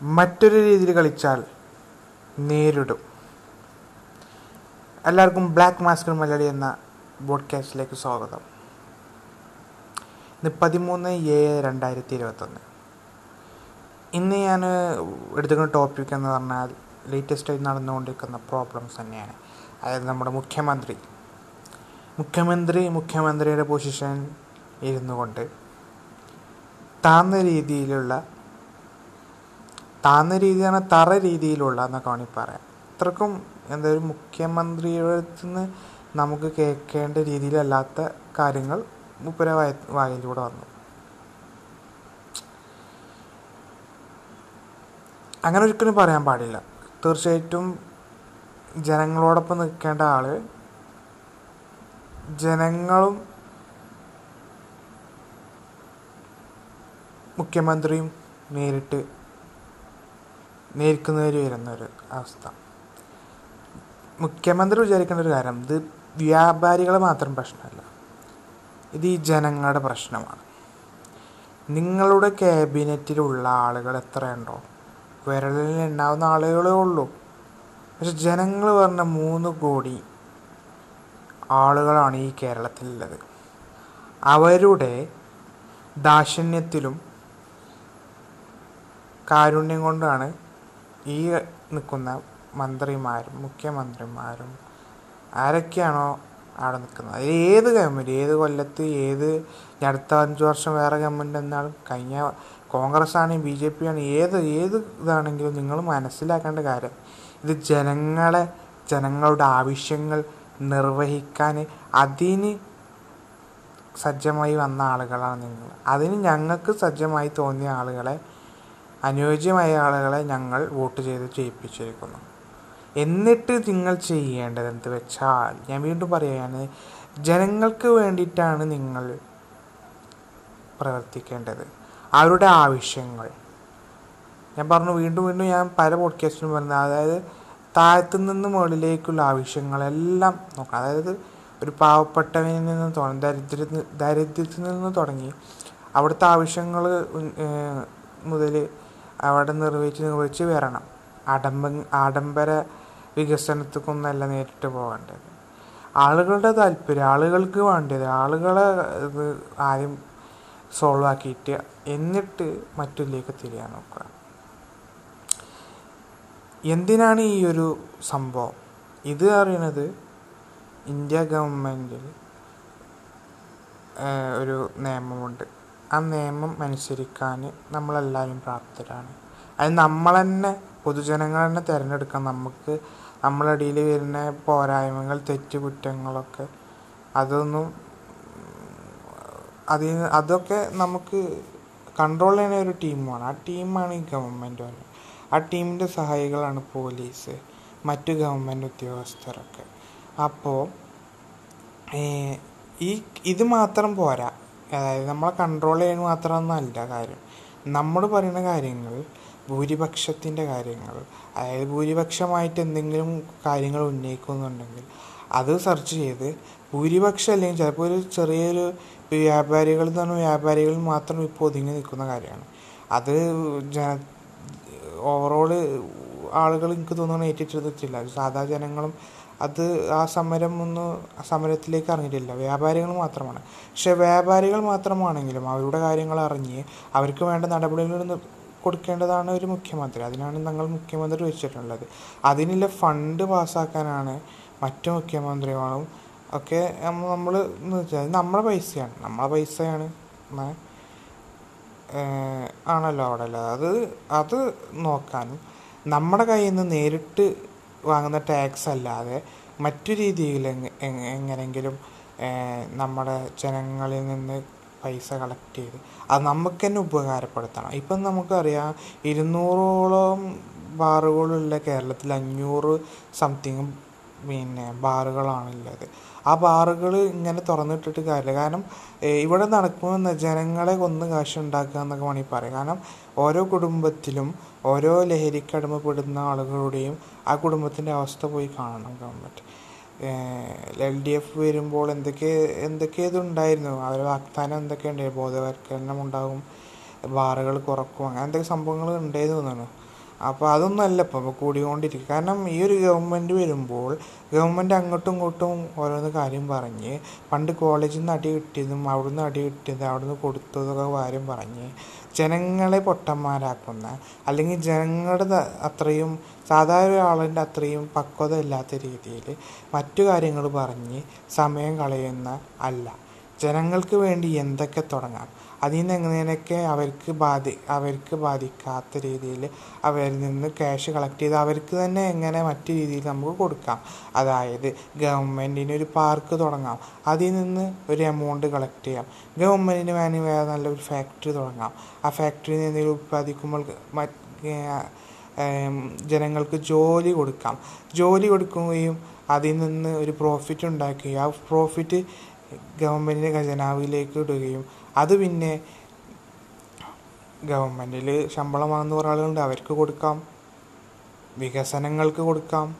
മറ്റൊരു രീതിയിൽ കളിച്ചാൽ നേരിടും. എല്ലാവർക്കും ബ്ലാക്ക് മാസ്കർ മലയാളി എന്ന ബോഡ്കാസ്റ്റിലേക്ക് സ്വാഗതം. ഇന്ന് പതിമൂന്ന് ഏഴ് രണ്ടായിരത്തി ഇരുപത്തൊന്ന് ഇന്ന് ഞാൻ എടുത്തിരിക്കുന്ന ടോപ്പിക് എന്ന് പറഞ്ഞാൽ ലേറ്റസ്റ്റായി നടന്നുകൊണ്ടിരിക്കുന്ന പ്രോബ്ലംസ് തന്നെയാണ്. അതായത് നമ്മുടെ മുഖ്യമന്ത്രി. മുഖ്യമന്ത്രി മുഖ്യമന്ത്രിയുടെ പൊസിഷൻ ഇരുന്നുകൊണ്ട് താന്ന രീതിയിലുള്ള താന്ന രീതിയാണ് തറ രീതിയിലുള്ള എന്നൊക്കെ വേണമെങ്കിൽ പറയാം. അത്രക്കും എന്താ ഒരു മുഖ്യമന്ത്രിയുടെ നിന്ന് നമുക്ക് കേൾക്കേണ്ട രീതിയിലല്ലാത്ത കാര്യങ്ങൾ മുപ്പര വായ വായിലൂടെ വന്നു. അങ്ങനെ ഒരിക്കലും പറയാൻ പാടില്ല. തീർച്ചയായിട്ടും ജനങ്ങളോടൊപ്പം നിൽക്കേണ്ട ആൾ ജനങ്ങളും മുഖ്യമന്ത്രിയും നേരിട്ട് നേരിക്കുന്നവർ വരുന്ന ഒരു അവസ്ഥ. മുഖ്യമന്ത്രി വിചാരിക്കേണ്ട ഒരു കാര്യം ഇത് വ്യാപാരികളെ മാത്രം പ്രശ്നമല്ല ഇത് ഈ ജനങ്ങളുടെ പ്രശ്നമാണ്. നിങ്ങളുടെ ക്യാബിനറ്റിലുള്ള ആളുകൾ എത്രയുണ്ടോ? വിരലിൽ ഉണ്ടാവുന്ന ആളുകളേ ഉള്ളൂ. പക്ഷെ ജനങ്ങൾ പറഞ്ഞ മൂന്ന് കോടി ആളുകളാണ് ഈ കേരളത്തിലുള്ളത്. അവരുടെ ദാക്ഷിണ്യത്തിലും കാരുണ്യം കൊണ്ടാണ് ഈ നിൽക്കുന്ന മന്ത്രിമാരും മുഖ്യമന്ത്രിമാരും ആരൊക്കെയാണോ അവിടെ നിൽക്കുന്നത് അതിൽ ഏത് ഗവൺമെന്റ് ഏത് കൊല്ലത്ത് ഏത് അടുത്ത അഞ്ച് വർഷം വേറെ ഗവൺമെന്റ് എന്നാലും കഴിഞ്ഞ കോൺഗ്രസ് ആണെങ്കിൽ ബി ജെ പി ആണ് ഏത് ഏത് ഇതാണെങ്കിലും നിങ്ങൾ മനസ്സിലാക്കേണ്ട കാര്യം ഇത് ജനങ്ങളെ ജനങ്ങളുടെ ആവശ്യങ്ങൾ നിർവഹിക്കാൻ അതിന് സജ്ജമായി വന്ന ആളുകളാണ് നിങ്ങൾ. അതിന് ഞങ്ങൾക്ക് സജ്ജമായി തോന്നിയ ആളുകളെ അനുയോജ്യമായ ആളുകളെ ഞങ്ങൾ വോട്ട് ചെയ്ത് ജയിപ്പിച്ചിരിക്കുന്നു. എന്നിട്ട് നിങ്ങൾ ചെയ്യേണ്ടത് എന്ത് വെച്ചാൽ ഞാൻ വീണ്ടും പറയുകയാണ് ജനങ്ങൾക്ക് വേണ്ടിയിട്ടാണ് നിങ്ങൾ പ്രവർത്തിക്കേണ്ടത്. അവരുടെ ആവശ്യങ്ങൾ. ഞാൻ പറഞ്ഞു വീണ്ടും വീണ്ടും ഞാൻ പല പോഡ്കാസ്റ്റിലും പറഞ്ഞത് അതായത് താഴത്തു നിന്ന് മുകളിലേക്കുള്ള ആവശ്യങ്ങളെല്ലാം നോക്കണം. അതായത് ഒരു പാവപ്പെട്ടവനിൽ നിന്ന് തുടങ്ങി ദരിദ്ര ദരിദ്രത്തിൽ നിന്ന് തുടങ്ങി അവിടുത്തെ ആവശ്യങ്ങൾ മുതൽ അവിടെ നിർവഹിച്ച് നിർവഹിച്ച് വരണം. ആഡംബ ആഡംബര വികസനത്തിക്കൊന്നല്ല നേരിട്ട് പോകേണ്ടത്. ആളുകളുടെ താല്പര്യം ആളുകൾക്ക് വേണ്ടത് ആളുകളെ ഇത് ആദ്യം സോൾവ് ആക്കിയിട്ട് എന്നിട്ട് മറ്റുള്ളിലേക്ക് തിരിയാൻ നോക്കുക. എന്തിനാണ് ഈ ഒരു സംഭവം? ഇത് അറിയണത് ഇന്ത്യ ഗവൺമെന്റിൽ ഒരു നിയമമുണ്ട്. ആ നിയമം അനുസരിക്കാൻ നമ്മളെല്ലാവരും പ്രാപ്തരാണ്. അത് നമ്മൾ തന്നെ പൊതുജനങ്ങൾ തന്നെ തിരഞ്ഞെടുക്കാം നമുക്ക് നമ്മളടിയിൽ വരുന്ന പോരായ്മകൾ തെറ്റുകുറ്റങ്ങളൊക്കെ അതൊന്നും അതിൽ അതൊക്കെ നമുക്ക് കൺട്രോൾ ചെയ്യുന്ന ഒരു ടീമാണ്. ആ ടീമാണ് ഈ ഗവൺമെന്റ് പറയുന്നത് ആ ടീമിന്റെ സഹായികളാണ് പോലീസ് മറ്റു ഗവൺമെന്റ് ഉദ്യോഗസ്ഥരൊക്കെ. അപ്പോൾ ഈ ഇത് മാത്രം പോരാ. അതായത് നമ്മളെ കൺട്രോൾ ചെയ്യാൻ മാത്രമൊന്നുമല്ല കാര്യം. നമ്മൾ പറയുന്ന കാര്യങ്ങൾ ഭൂരിപക്ഷത്തിന്റെ കാര്യങ്ങൾ അതായത് ഭൂരിപക്ഷമായിട്ട് എന്തെങ്കിലും കാര്യങ്ങൾ ഉന്നയിക്കുന്നുണ്ടെങ്കിൽ അത് സെർച്ച് ചെയ്ത് ഭൂരിപക്ഷം അല്ലെങ്കിൽ ചിലപ്പോൾ ഒരു ചെറിയൊരു വ്യാപാരികൾ എന്ന് പറഞ്ഞാൽ വ്യാപാരികൾ മാത്രം ഇപ്പോൾ ഒതുങ്ങി നിൽക്കുന്ന കാര്യമാണ്. അത് ജന ഓവറോൾ ആളുകൾ എനിക്ക് തോന്നുന്നു ഏറ്റിട്ടെടുത്തിട്ടില്ല സാധാ ജനങ്ങളും അത് ആ സമരം ഒന്ന് സമരത്തിലേക്ക് ഇറങ്ങിയിട്ടില്ല. വ്യാപാരികൾ മാത്രമാണ്. പക്ഷേ വ്യാപാരികൾ മാത്രമാണെങ്കിലും അവരുടെ കാര്യങ്ങൾ അറിഞ്ഞ് അവർക്ക് വേണ്ട നടപടികൾ കൊടുക്കേണ്ടതാണ് ഒരു മുഖ്യമന്ത്രി. അതിനാണ് ഞങ്ങൾ മുഖ്യമന്ത്രി വെച്ചിട്ടുള്ളത്. അതിനുള്ള ഫണ്ട് പാസ്സാക്കാനാണ് മറ്റു മുഖ്യമന്ത്രിമാരും ഒക്കെ നമ്മൾ എന്ന് വെച്ചാൽ നമ്മളെ പൈസയാണ്. നമ്മളെ പൈസയാണ്. ആണല്ലോ അവിടെ അത് അത് നോക്കാനും. നമ്മുടെ കയ്യിൽ നിന്ന് നേരിട്ട് വാങ്ങുന്ന ടാക്സ് അല്ലാതെ മറ്റു രീതിയിൽ എങ്ങനെയെങ്കിലും നമ്മുടെ ജനങ്ങളിൽ നിന്ന് പൈസ കളക്ട് ചെയ്ത് അത് നമുക്ക് തന്നെ ഉപകാരപ്പെടുത്തണം. ഇപ്പം നമുക്കറിയാം ഇരുന്നൂറോളം ബാറുകളുള്ള കേരളത്തിൽ അഞ്ഞൂറ് സംതിങ് പിന്നെ ബാറുകളാണുള്ളത്. ആ ബാറുകൾ ഇങ്ങനെ തുറന്നിട്ടിട്ട് കാര്യമില്ല. കാരണം ഇവിടെ നടക്കുമെന്ന് ജനങ്ങളെ കൊന്ന് കാശ് ഉണ്ടാക്കുക എന്നൊക്കെ വേണമെങ്കിൽ പറയാം. കാരണം ഓരോ കുടുംബത്തിലും ഓരോ ലഹരിക്ക് അടിമപ്പെടുന്ന ആളുകളുടെയും ആ കുടുംബത്തിന്റെ അവസ്ഥ പോയി കാണണം ഗവൺമെന്റ്. എൽ ഡി എഫ് വരുമ്പോൾ എന്തൊക്കെ എന്തൊക്കെ ഇതുണ്ടായിരുന്നു? അവർ വാഗ്ദാനം എന്തൊക്കെ ഉണ്ടായിരുന്നു ബോധവൽക്കരണം ഉണ്ടാകും ബാറുകൾ കുറക്കും അങ്ങനെ എന്തൊക്കെ സംഭവങ്ങൾ ഉണ്ടായിരുന്നു തോന്നുന്നു. അപ്പോൾ അതൊന്നും അല്ല ഇപ്പോൾ കൂടിക്കൊണ്ടിരിക്കുക കാരണം ഈ ഒരു ഗവൺമെന്റ് വരുമ്പോൾ ഗവൺമെന്റ് അങ്ങോട്ടും ഇങ്ങോട്ടും ഓരോന്ന് കാര്യം പറഞ്ഞ് പണ്ട് കോളേജിൽ നിന്ന് അടി കിട്ടിയതും അവിടെ നിന്ന് അടി കിട്ടിയതും അവിടെ നിന്ന് കൊടുത്തതൊക്കെ കാര്യം പറഞ്ഞ് ജനങ്ങളെ പൊട്ടന്മാരാക്കുന്ന അല്ലെങ്കിൽ ജനങ്ങളുടെ അത്രയും സാധാരണ ഒരാളിന്റെ അത്രയും പക്വത ഇല്ലാത്ത രീതിയിൽ മറ്റു കാര്യങ്ങൾ പറഞ്ഞ് സമയം കളയുന്ന അല്ല. ജനങ്ങൾക്ക് വേണ്ടി എന്തൊക്കെ തുടങ്ങാം? അതിൽ നിന്ന് എങ്ങനെയൊക്കെ അവർക്ക് ബാധി അവർക്ക് ബാധിക്കാത്ത രീതിയിൽ അവരിൽ നിന്ന് ക്യാഷ് കളക്ട് ചെയ്ത് അവർക്ക് തന്നെ എങ്ങനെ മറ്റു രീതിയിൽ നമുക്ക് കൊടുക്കാം? അതായത് ഗവൺമെന്റിന് ഒരു പാർക്ക് തുടങ്ങാം. അതിൽ നിന്ന് ഒരു എമൗണ്ട് കളക്ട് ചെയ്യാം. ഗവൺമെന്റിന് വേണമെങ്കിൽ വേറെ നല്ലൊരു ഫാക്ടറി തുടങ്ങാം. ആ ഫാക്ടറിയിൽ നിന്ന് എന്തെങ്കിലും ഉൽപ്പാദിക്കുമ്പോൾ ജനങ്ങൾക്ക് ജോലി കൊടുക്കാം. ജോലി കൊടുക്കുകയും അതിൽ നിന്ന് ഒരു പ്രോഫിറ്റ് ഉണ്ടാക്കുകയും ആ പ്രോഫിറ്റ് ഗവൺമെന്റിന്റെ ഖജനാവിലേക്ക് ഇടുകയും അത് പിന്നെ ഗവൺമെന്റിൽ ശമ്പളം വാങ്ങുന്ന കുറേ ആളുകളുണ്ട്. അവർക്ക് കൊടുക്കാം. വികസനങ്ങൾക്ക് കൊടുക്കാം.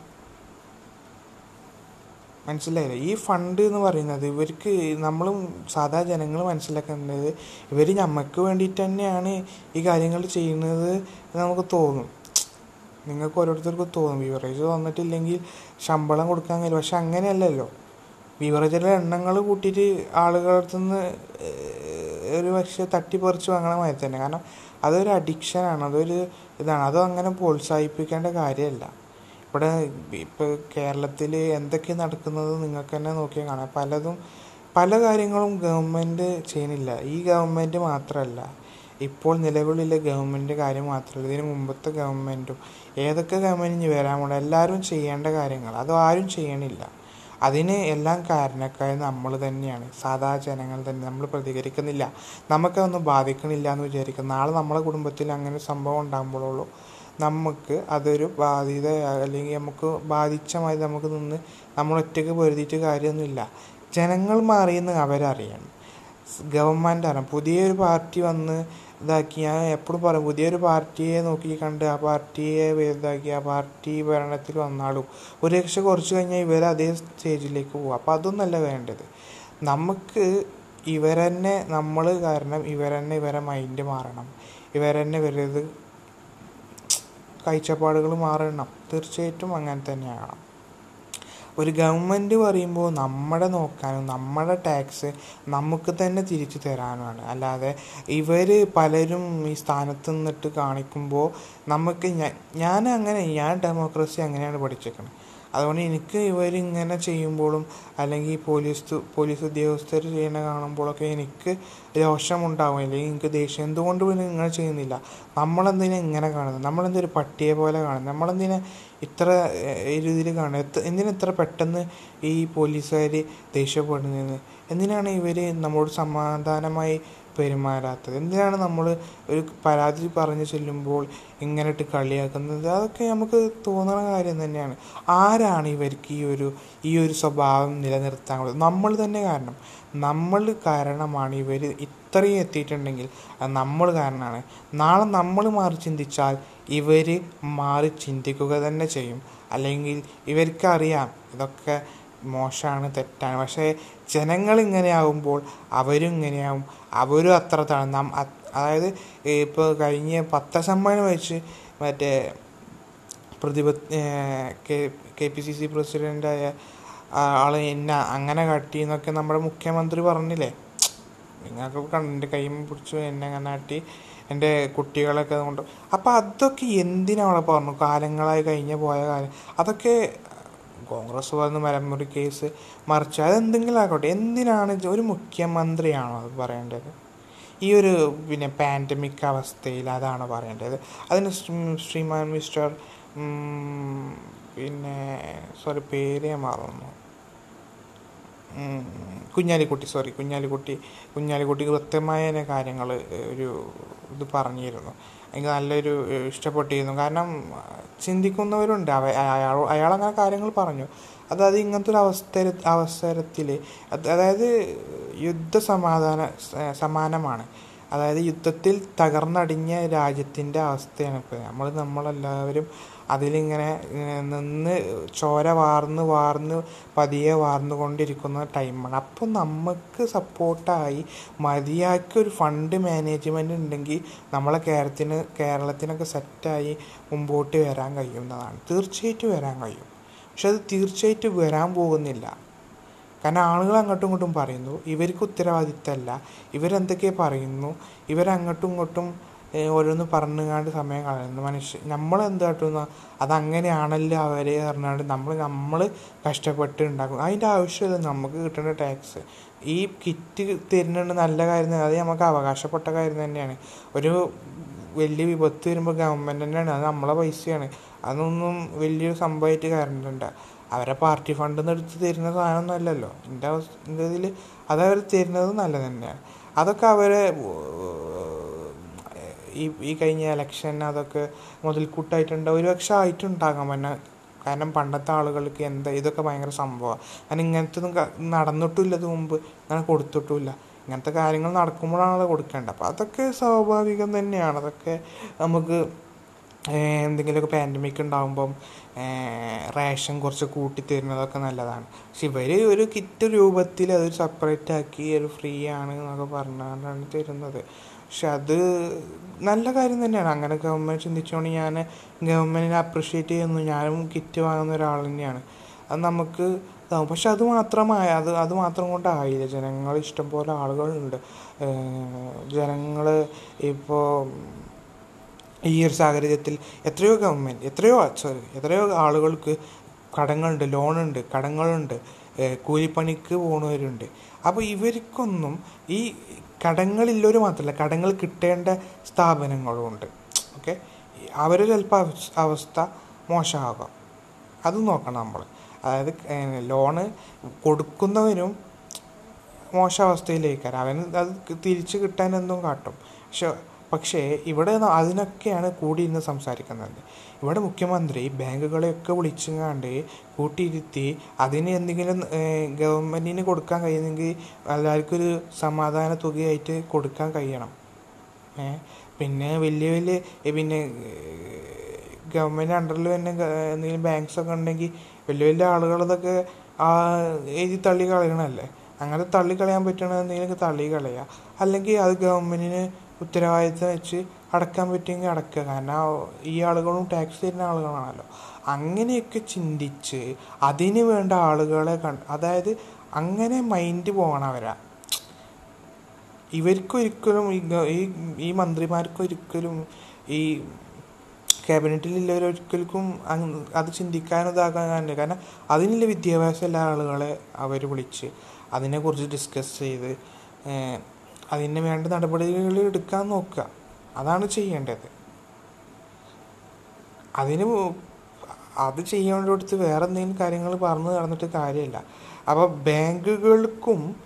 മനസ്സിലായില്ലേ? ഈ ഫണ്ട് എന്ന് പറയുന്നത് ഇവർക്ക് നമ്മളും സാധാ ജനങ്ങൾ മനസ്സിലാക്കേണ്ടത് ഇവർ നമുക്ക് വേണ്ടിയിട്ട് തന്നെയാണ് ഈ കാര്യങ്ങൾ ചെയ്യുന്നത് നമുക്ക് തോന്നും. നിങ്ങൾക്ക് ഓരോരുത്തർക്കും തോന്നും. വിവറേജ് വന്നിട്ടില്ലെങ്കിൽ ശമ്പളം കൊടുക്കാൻ കഴിയും പക്ഷെ അങ്ങനെയല്ലല്ലോ. ബിവറേജിലെ എണ്ണങ്ങൾ കൂട്ടിയിട്ട് ആളുകളുടെ അടുത്തുനിന്ന് ഒരു പക്ഷേ തട്ടിപ്പറിച്ച് വാങ്ങണ മാതിരി തന്നെ. കാരണം അതൊരു അഡിക്ഷനാണ് അതൊരു ഇതാണ്. അതും അങ്ങനെ പ്രോത്സാഹിപ്പിക്കേണ്ട കാര്യമല്ല. ഇവിടെ ഇപ്പോൾ കേരളത്തിൽ എന്തൊക്കെ നടക്കുന്നത് നിങ്ങൾക്ക് തന്നെ നോക്കിയാൽ കാണാം. പലതും പല കാര്യങ്ങളും ഗവൺമെന്റ് ചെയ്യുന്നില്ല. ഈ ഗവൺമെന്റ് മാത്രമല്ല. ഇപ്പോൾ നിലവിലുള്ള ഗവൺമെന്റ് കാര്യം മാത്രമല്ല. ഇതിന് മുമ്പത്തെ ഗവൺമെന്റും ഏതൊക്കെ ഗവൺമെന്റ് വരാൻ പോകണം എല്ലാവരും ചെയ്യേണ്ട കാര്യങ്ങൾ. അത് ആരും ചെയ്യണില്ല. അതിന് എല്ലാം കാരണക്കാർ നമ്മൾ തന്നെയാണ്. സാധാ ജനങ്ങൾ തന്നെ. നമ്മൾ പ്രതികരിക്കുന്നില്ല. നമുക്കതൊന്നും ബാധിക്കണില്ല എന്ന് വിചാരിക്കും നാളെ നമ്മളെ കുടുംബത്തിൽ അങ്ങനെ സംഭവം ഉണ്ടാകുമ്പോഴുള്ളൂ. നമുക്ക് അതൊരു ബാധിത അല്ലെങ്കിൽ നമുക്ക് ബാധിച്ച മാതിരി നമുക്ക് നിന്ന് നമ്മൾ ഒറ്റയ്ക്ക് പൊരുതിയിട്ട് കാര്യമൊന്നുമില്ല. ജനങ്ങൾ മാറിയെന്ന് അവരറിയണം. ഗവൺമെന്റ് അറിയാം പുതിയൊരു പാർട്ടി വന്ന് ഇതാക്കി ഞാൻ എപ്പോഴും പറയും പുതിയൊരു പാർട്ടിയെ നോക്കി കണ്ട് ആ പാർട്ടിയെ വലുതാക്കി ആ പാർട്ടി ഭരണത്തിൽ വന്നാലും ഒരു രക്ഷ കുറച്ച് കഴിഞ്ഞാൽ ഇവർ അതേ സ്റ്റേജിലേക്ക് പോകും. അപ്പോൾ അതൊന്നല്ല വേണ്ടത്. നമുക്ക് ഇവരെന്നെ നമ്മൾ കാരണം ഇവരെന്നെ ഇവരെ മൈൻഡ് മാറണം. ഇവരെന്നെ ഇവരത് കാഴ്ചപ്പാടുകൾ മാറണം. തീർച്ചയായിട്ടും അങ്ങനെ തന്നെയാണ് ഒരു ഗവൺമെന്റ് പറയുമ്പോൾ നമ്മുടെ നോക്കാനും നമ്മുടെ ടാക്സ് നമുക്ക് തന്നെ തിരിച്ചു തരാനുമാണ്. അല്ലാതെ ഇവർ പലരും ഈ സ്ഥാനത്ത് നിന്നിട്ട് കാണിക്കുമ്പോൾ നമുക്ക് ഞാൻ അങ്ങനെ ഞാൻ ഡെമോക്രസി അങ്ങനെയാണ് പഠിച്ചേക്കുന്നത് അതുകൊണ്ട് എനിക്ക് ഇവരിങ്ങനെ ചെയ്യുമ്പോഴും അല്ലെങ്കിൽ പോലീസ് പോലീസ് ഉദ്യോഗസ്ഥർ ചെയ്യുന്ന കാണുമ്പോഴൊക്കെ എനിക്ക് രോഷമുണ്ടാവും. അല്ലെങ്കിൽ എനിക്ക് ദേഷ്യം. എന്തുകൊണ്ട് പിന്നെ ഇങ്ങനെ ചെയ്യുന്നില്ല? നമ്മളെന്തിനെ ഇങ്ങനെ കാണുന്നത്? നമ്മളെന്തൊരു പട്ടിയെ പോലെ കാണുന്നത്? നമ്മളെന്തിനെ ഇത്ര രീതിയിൽ കാണുന്നത്? എത്ര എന്തിനാ ഇത്ര പെട്ടെന്ന് ഈ പോലീസുകാർ ദേഷ്യപ്പെടുന്നത് എന്തിനാണ് ഇവർ നമ്മളോട് സമാധാനമായി പെരുമാറാത്തത്? എന്തിനാണ് നമ്മൾ ഒരു പരാതി പറഞ്ഞു ചെല്ലുമ്പോൾ ഇങ്ങനെ ഇട്ട് കളിയാക്കുന്നത്? അതൊക്കെ നമുക്ക് തോന്നുന്ന കാര്യം തന്നെയാണ്. ആരാണ് ഇവർക്ക് ഈ ഒരു ഈ ഒരു സ്വഭാവം നിലനിർത്താൻ നമ്മൾ തന്നെ കാരണം. നമ്മൾ കാരണമാണ് ഇവർ ഇത്രയും എത്തിയിട്ടുണ്ടെങ്കിൽ അത് നമ്മൾ കാരണമാണ്. നാളെ നമ്മൾ മാറി ചിന്തിച്ചാൽ ഇവർ മാറി ചിന്തിക്കുക തന്നെ ചെയ്യും. അല്ലെങ്കിൽ ഇവർക്കറിയാം ഇതൊക്കെ മോശമാണ് തെറ്റാണ്. പക്ഷേ ജനങ്ങൾ ഇങ്ങനെയാകുമ്പോൾ അവരും ഇങ്ങനെയാവും അവരും അത്ര താഴ്ന്ന അതായത് ഇപ്പോൾ കഴിഞ്ഞ പത്രസമ്മേളനം വെച്ച് മറ്റേ പ്രതിപ K K P C C പ്രസിഡന്റായ ആൾ എന്നെ അങ്ങനെ കാട്ടി എന്നൊക്കെ നമ്മുടെ മുഖ്യമന്ത്രി പറഞ്ഞില്ലേ? നിങ്ങൾക്ക് കണ്ട് എന്റെ കൈ പിടിച്ചു എന്നെ അങ്ങനെ കാട്ടി എന്റെ കുട്ടികളൊക്കെ കൊണ്ട്. അപ്പോൾ അതൊക്കെ എന്തിനാണ് പറഞ്ഞു? കാലങ്ങളായി കഴിഞ്ഞ് പോയ കാലം. അതൊക്കെ കോൺഗ്രസ് വന്ന് മലമുറി കേസ് മറിച്ച്. അതെന്തെങ്കിലും ആകട്ടെ എന്തിനാണ് ഒരു മുഖ്യമന്ത്രിയാണോ അത് പറയേണ്ടത്? ഈ ഒരു പിന്നെ പാൻഡമിക് അവസ്ഥയിൽ അതാണ് പറയേണ്ടത്? അതിന് ശ്രീമാൻ മിസ്റ്റർ പിന്നെ സോറി പേര് മറന്നു. കുഞ്ഞാലിക്കുട്ടി സോറി കുഞ്ഞാലിക്കുട്ടി കുഞ്ഞാലിക്കുട്ടി കൃത്യമായ കാര്യങ്ങൾ ഒരു ഇത് പറഞ്ഞിരുന്നു. എനിക്ക് നല്ലൊരു ഇഷ്ടപ്പെട്ടിരുന്നു. കാരണം ചിന്തിക്കുന്നവരുണ്ട്. അവ അയാൾ അയാളങ്ങനെ കാര്യങ്ങൾ പറഞ്ഞു. അതായത് ഇങ്ങനത്തെ ഒരു അവസ്ഥ അവസരത്തിൽ അതായത് യുദ്ധ സമാധാന സമാനമാണ്. അതായത് യുദ്ധത്തിൽ തകർന്നടിഞ്ഞ രാജ്യത്തിന്റെ അവസ്ഥയാണ് ഇപ്പോൾ. നമ്മൾ നമ്മളെല്ലാവരും അതിലിങ്ങനെ നിന്ന് ചോര വാർന്ന് വാർന്ന് പതിയെ വാർന്നുകൊണ്ടിരിക്കുന്ന ടൈമാണ്. അപ്പോൾ നമുക്ക് സപ്പോർട്ടായി മതിയാക്കി ഒരു ഫണ്ട് മാനേജ്മെന്റ് ഉണ്ടെങ്കിൽ നമ്മളെ കേരളത്തിന് കേരളത്തിനൊക്കെ സെറ്റായി മുമ്പോട്ട് വരാൻ കഴിയുന്നതാണ്. തീർച്ചയായിട്ടും വരാൻ കഴിയും. പക്ഷെ അത് തീർച്ചയായിട്ടും വരാൻ പോകുന്നില്ല. കാരണം ആളുകൾ അങ്ങോട്ടും ഇങ്ങോട്ടും പറയുന്നു ഇവർക്ക് ഉത്തരവാദിത്തമല്ല ഇവരെന്തൊക്കെ പറയുന്നു ഇവരങ്ങോട്ടും ഇങ്ങോട്ടും ഓരോന്ന് പറഞ്ഞുകാണ്ട് സമയം കളയുന്നു. മനുഷ്യ നമ്മൾ അതങ്ങനെയാണല്ലോ അവരെ പറഞ്ഞാണ്ട് നമ്മൾ നമ്മൾ കഷ്ടപ്പെട്ട് ഉണ്ടാക്കും. അതിന്റെ ആവശ്യമില്ല നമുക്ക് കിട്ടേണ്ട ടാക്സ് ഈ കിറ്റ് തരുന്നുണ്ട് നല്ല കാര്യം അത് നമുക്ക് അവകാശപ്പെട്ട കാര്യം തന്നെയാണ്. ഒരു വലിയ വിപത്ത് വരുമ്പോൾ ഗവൺമെന്റ് തന്നെയാണ് അത് നമ്മളെ പൈസയാണ്. അതൊന്നും വലിയൊരു സംഭവമായിട്ട് കാര്യമുണ്ട അവരെ പാർട്ടി ഫണ്ടിൽ നിന്ന് എടുത്ത് തരുന്ന സാധനമൊന്നും അല്ലല്ലോ. എന്റെ അവസ്ഥ എന്റെ ഇതിൽ അതവർ തരുന്നത് നല്ലത് തന്നെയാണ്. അതൊക്കെ അവരെ ഈ ഈ കഴിഞ്ഞ ഇലക്ഷൻ അതൊക്കെ മുതൽക്കൂട്ടായിട്ടുണ്ട്. ഒരു പക്ഷെ ആയിട്ടുണ്ടാകാം. പിന്നെ കാരണം പണ്ടത്തെ ആളുകൾക്ക് എന്താ ഇതൊക്കെ ഭയങ്കര സംഭവമാണ്. കാരണം ഇങ്ങനത്തെ ഒന്നും ക- നടന്നിട്ടില്ല ഇത് മുമ്പ്. അങ്ങനെ കൊടുത്തിട്ടുമില്ല. ഇങ്ങനത്തെ കാര്യങ്ങൾ നടക്കുമ്പോഴാണ് കൊടുക്കേണ്ടത്. അപ്പോൾ അതൊക്കെ സ്വാഭാവികം തന്നെയാണ്. അതൊക്കെ നമുക്ക് എന്തെങ്കിലുമൊക്കെ പാൻഡമിക് ഉണ്ടാകുമ്പം റേഷൻ കുറച്ച് കൂട്ടി തരുന്നതൊക്കെ നല്ലതാണ്. പക്ഷെ ഇവർ ഒരു കിറ്റ് രൂപത്തിൽ അത് സെപ്പറേറ്റ് ആക്കി ഒരു ഫ്രീ ആണ് എന്നൊക്കെ പറഞ്ഞാണ് തരുന്നത്. പക്ഷെ അത് നല്ല കാര്യം തന്നെയാണ്. അങ്ങനെ ഗവൺമെന്റ് ചിന്തിച്ചുകൊണ്ട് ഞാൻ ഗവൺമെന്റിനെ അപ്രിഷ്യേറ്റ് ചെയ്യുന്നു. ഞാനും കിറ്റ് വാങ്ങുന്ന ഒരാൾ തന്നെയാണ്. അത് നമുക്ക് ഇതാവും. പക്ഷെ അത് മാത്രമായ അത് അത് മാത്രം കൊണ്ടായില്ല. ജനങ്ങൾ ഇഷ്ടംപോലെ ആളുകളുണ്ട്. ജനങ്ങൾ ഇപ്പോൾ ഈ ഒരു സാഹചര്യത്തിൽ എത്രയോ ഗവൺമെന്റ് എത്രയോ സോറി എത്രയോ ആളുകൾക്ക് കടങ്ങളുണ്ട് ലോണുണ്ട് കടങ്ങളുണ്ട് കൂലിപ്പണിക്ക് പോകുന്നവരുണ്ട് അപ്പോൾ ഇവർക്കൊന്നും ഈ കടങ്ങളില്ലവർ മാത്രമല്ല കടങ്ങൾ കിട്ടേണ്ട സ്ഥാപനങ്ങളുമുണ്ട് ഓക്കെ? അവർ ചിലപ്പോൾ അവസ്ഥ മോശമാകാം. അത് നോക്കണം നമ്മൾ അതായത് ലോണ് കൊടുക്കുന്നവരും മോശം അവസ്ഥയിലേക്കാണ്. അവന് അത് തിരിച്ച് കിട്ടാനൊന്നും കാട്ടും. പക്ഷെ പക്ഷേ ഇവിടെ അതിനൊക്കെയാണ് കൂടി ഇന്ന് സംസാരിക്കുന്നത്. ഇവിടെ മുഖ്യമന്ത്രി ബാങ്കുകളെയൊക്കെ വിളിച്ചുങ്ങാണ്ട് കൂട്ടിയിരുത്തി അതിന് എന്തെങ്കിലും ഗവൺമെന്റിന് കൊടുക്കാൻ കഴിയുന്നെങ്കിൽ എല്ലാവർക്കും ഒരു സമാധാന തുകയായിട്ട് കൊടുക്കാൻ കഴിയണം. പിന്നെ വലിയ വലിയ പിന്നെ ഗവൺമെന്റ് അണ്ടറിൽ തന്നെ എന്തെങ്കിലും ബാങ്ക്സ് ഒക്കെ ഉണ്ടെങ്കിൽ വലിയ വലിയ ആളുകൾ ഇതൊക്കെ ആ എഴുതി തള്ളി കളയണമല്ലേ അങ്ങനെ തള്ളി കളയാൻ പറ്റണ തള്ളി കളയുക അല്ലെങ്കിൽ അത് ഗവൺമെന്റിന് ഉത്തരവാദിത്തം വെച്ച് അടക്കാൻ പറ്റുമെങ്കിൽ അടക്കുക. കാരണം ഈ ആളുകളും ടാക്സ് തരുന്ന ആളുകളാണല്ലോ അങ്ങനെയൊക്കെ ചിന്തിച്ച് അതിന് വേണ്ട ആളുകളെ കണ്ട് അതായത് അങ്ങനെ മൈൻഡ് പോകണവരാ ഇവർക്കൊരിക്കലും ഈ ഈ മന്ത്രിമാർക്കൊരിക്കലും ഈ ക്യാബിനറ്റിലുള്ളവരൊരിക്കലും അത് ചിന്തിക്കാനും ഇതാക്കാനോ കാരണം അതിനുള്ള വിദ്യാഭ്യാസമുള്ള ആളുകളെ അവർ വിളിച്ച് അതിനെക്കുറിച്ച് ഡിസ്കസ് ചെയ്ത് അതിന് വേണ്ട നടപടികൾ എടുക്കാൻ നോക്കുക. അതാണ് ചെയ്യേണ്ടത്. അതിന് അത് ചെയ്യേണ്ടടുത്ത് വേറെ എന്തെങ്കിലും കാര്യങ്ങൾ പറഞ്ഞു നടന്നിട്ട് കാര്യമില്ല. അപ്പോൾ ബാങ്കുകൾക്കും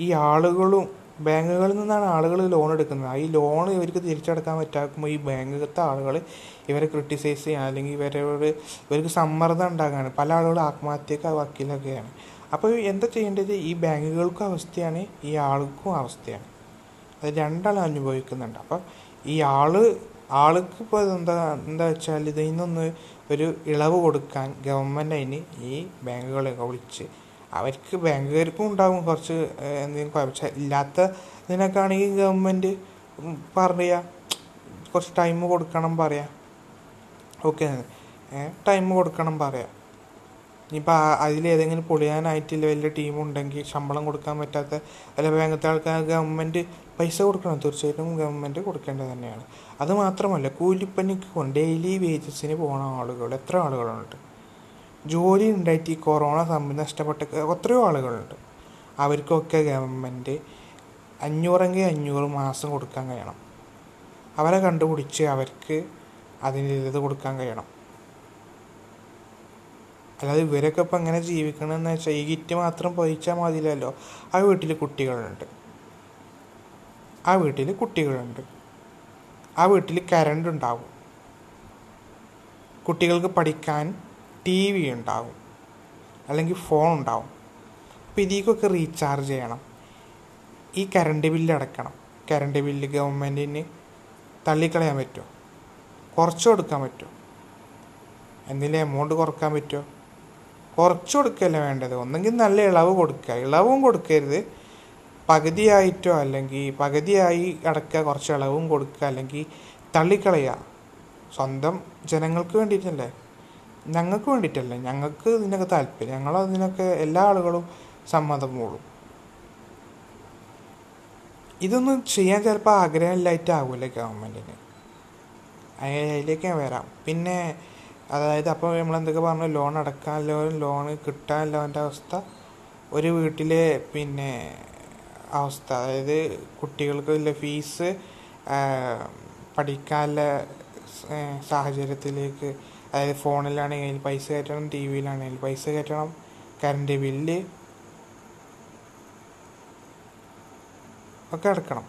ഈ ആളുകളും ബാങ്കുകളിൽ നിന്നാണ് ആളുകൾ ലോൺ എടുക്കുന്നത്. ഈ ലോൺ ഇവർക്ക് തിരിച്ചടക്കാൻ പറ്റാക്കുമ്പോൾ ഈ ബാങ്കിലത്തെ ആളുകൾ ഇവരെ ക്രിട്ടിസൈസ് ചെയ്യാൻ അല്ലെങ്കിൽ ഇവരോട് ഇവർക്ക് സമ്മർദ്ദം ഉണ്ടാകാണ് പല ആളുകളും ആത്മഹത്യക്ക് വക്കീലൊക്കെയാണ്. അപ്പോൾ എന്താ ചെയ്യേണ്ടത്? ഈ ബാങ്കുകൾക്കും അവസ്ഥയാണ് ഈ ആൾക്കും അവസ്ഥയാണ്. അത് രണ്ടാളും അനുഭവിക്കുന്നുണ്ട്. അപ്പം ഈ ആൾ ആൾക്ക് ഇപ്പോൾ എന്താ എന്താ വെച്ചാൽ ഇതിൽ നിന്നൊന്ന് ഒരു ഇളവ് കൊടുക്കാൻ ഗവൺമെന്റ് അതിന് ഈ ബാങ്കുകളെയൊക്കെ വിളിച്ച് അവർക്ക് ബാങ്കുകാർക്കും ഉണ്ടാകും കുറച്ച് എന്തെങ്കിലും കുഴപ്പ ഇല്ലാത്ത ഇതിനൊക്കെ ആണെങ്കിൽ ഗവൺമെന്റ് പറയുക കുറച്ച് ടൈം കൊടുക്കണം പറയാം. ഓക്കെ. ടൈം കൊടുക്കണം പറയാം. ഇനിയിപ്പോൾ അതിലേതെങ്കിലും പൊളിയാനായിട്ടില്ല വലിയ ടീമുണ്ടെങ്കിൽ ശമ്പളം കൊടുക്കാൻ പറ്റാത്ത അല്ല ബാങ്കത്തെ ആൾക്കാർ ഗവൺമെന്റ് പൈസ കൊടുക്കണം. തീർച്ചയായിട്ടും ഗവൺമെന്റ് കൊടുക്കേണ്ടത് തന്നെയാണ്. അത് മാത്രമല്ല കൂലിപ്പണിക്ക് ഡെയിലി വേജസിന് പോണ ആളുകൾ എത്ര ആളുകളുണ്ട്? ജോലി ഉണ്ടായിട്ട് ഈ കൊറോണ സമയം നഷ്ടപ്പെട്ട എത്രയോ ആളുകളുണ്ട്. അവർക്കൊക്കെ ഗവൺമെന്റ് അഞ്ഞൂറെങ്കിൽ അഞ്ഞൂറ് മാസം കൊടുക്കാൻ കഴിയണം. അവരെ കണ്ടുപിടിച്ച് അവർക്ക് അതിന്റെ ഇത് കൊടുക്കാൻ കഴിയണം. അല്ലാതെ ഇവരൊക്കെ ഇപ്പം എങ്ങനെ ജീവിക്കണമെന്ന് വെച്ചാൽ ഈ കിറ്റ് മാത്രം പൊയിച്ചാൽ മതിയല്ലോ ആ വീട്ടിൽ കുട്ടികളുണ്ട്. ആ വീട്ടിൽ കുട്ടികളുണ്ട്. ആ വീട്ടിൽ കരണ്ട് ഉണ്ടാവും. കുട്ടികൾക്ക് പഠിക്കാൻ ടി വി ഉണ്ടാവും. അല്ലെങ്കിൽ ഫോൺ ഉണ്ടാവും. അപ്പോൾ ഇതിക്കൊക്കെ റീചാർജ് ചെയ്യണം. ഈ കരണ്ട് ബില്ല് അടയ്ക്കണം. കരണ്ട് ബില്ല് ഗവൺമെന്റിന് തള്ളിക്കളയാൻ പറ്റുമോ? കുറച്ച് കൊടുക്കാൻ പറ്റുമോ? എന്തെങ്കിലും എമൗണ്ട് കുറയ്ക്കാൻ പറ്റുമോ? കുറച്ച് കൊടുക്കല്ല വേണ്ടത്. ഒന്നെങ്കിൽ നല്ല ഇളവ് കൊടുക്കുക. ഇളവും കൊടുക്കരുത്. പകുതിയായിട്ടോ അല്ലെങ്കിൽ പകുതിയായി അടക്കുക കുറച്ച് ഇളവും കൊടുക്കുക അല്ലെങ്കിൽ തള്ളിക്കളയുക. സ്വന്തം ജനങ്ങൾക്ക് വേണ്ടിയിട്ടല്ലേ? ഞങ്ങൾക്ക് വേണ്ടിയിട്ടല്ലേ? ഞങ്ങൾക്ക് ഇതിനൊക്കെ താല്പര്യം. ഞങ്ങൾ അതിനൊക്കെ എല്ലാ ആളുകളും സമ്മതം മൂളും ഇതൊന്നും ചെയ്യാൻ ചിലപ്പോൾ ആഗ്രഹമില്ലായിട്ടാവൂല ഗവൺമെന്റിന് അതിലേക്ക് ഞാൻ വരാം. പിന്നെ അതായത് അപ്പോൾ നമ്മൾ എന്തൊക്കെ പറഞ്ഞു? ലോൺ അടക്കാനല്ലോ ലോൺ കിട്ടാനല്ലോന്റെ അവസ്ഥ. ഒരു വീട്ടിലെ പിന്നെ അവസ്ഥ. അതായത് കുട്ടികൾക്ക് കുട്ടികൾക്കുള്ള ഫീസ് പഠിക്കാനുള്ള സാഹചര്യത്തിലേക്ക് അതായത് ഫോണിലാണെങ്കിൽ പൈസ കയറ്റണം ടി വിയിലാണെങ്കിൽ പൈസ കയറ്റണം കറണ്ട് ബില്ല് ഒക്കെ അടക്കണം.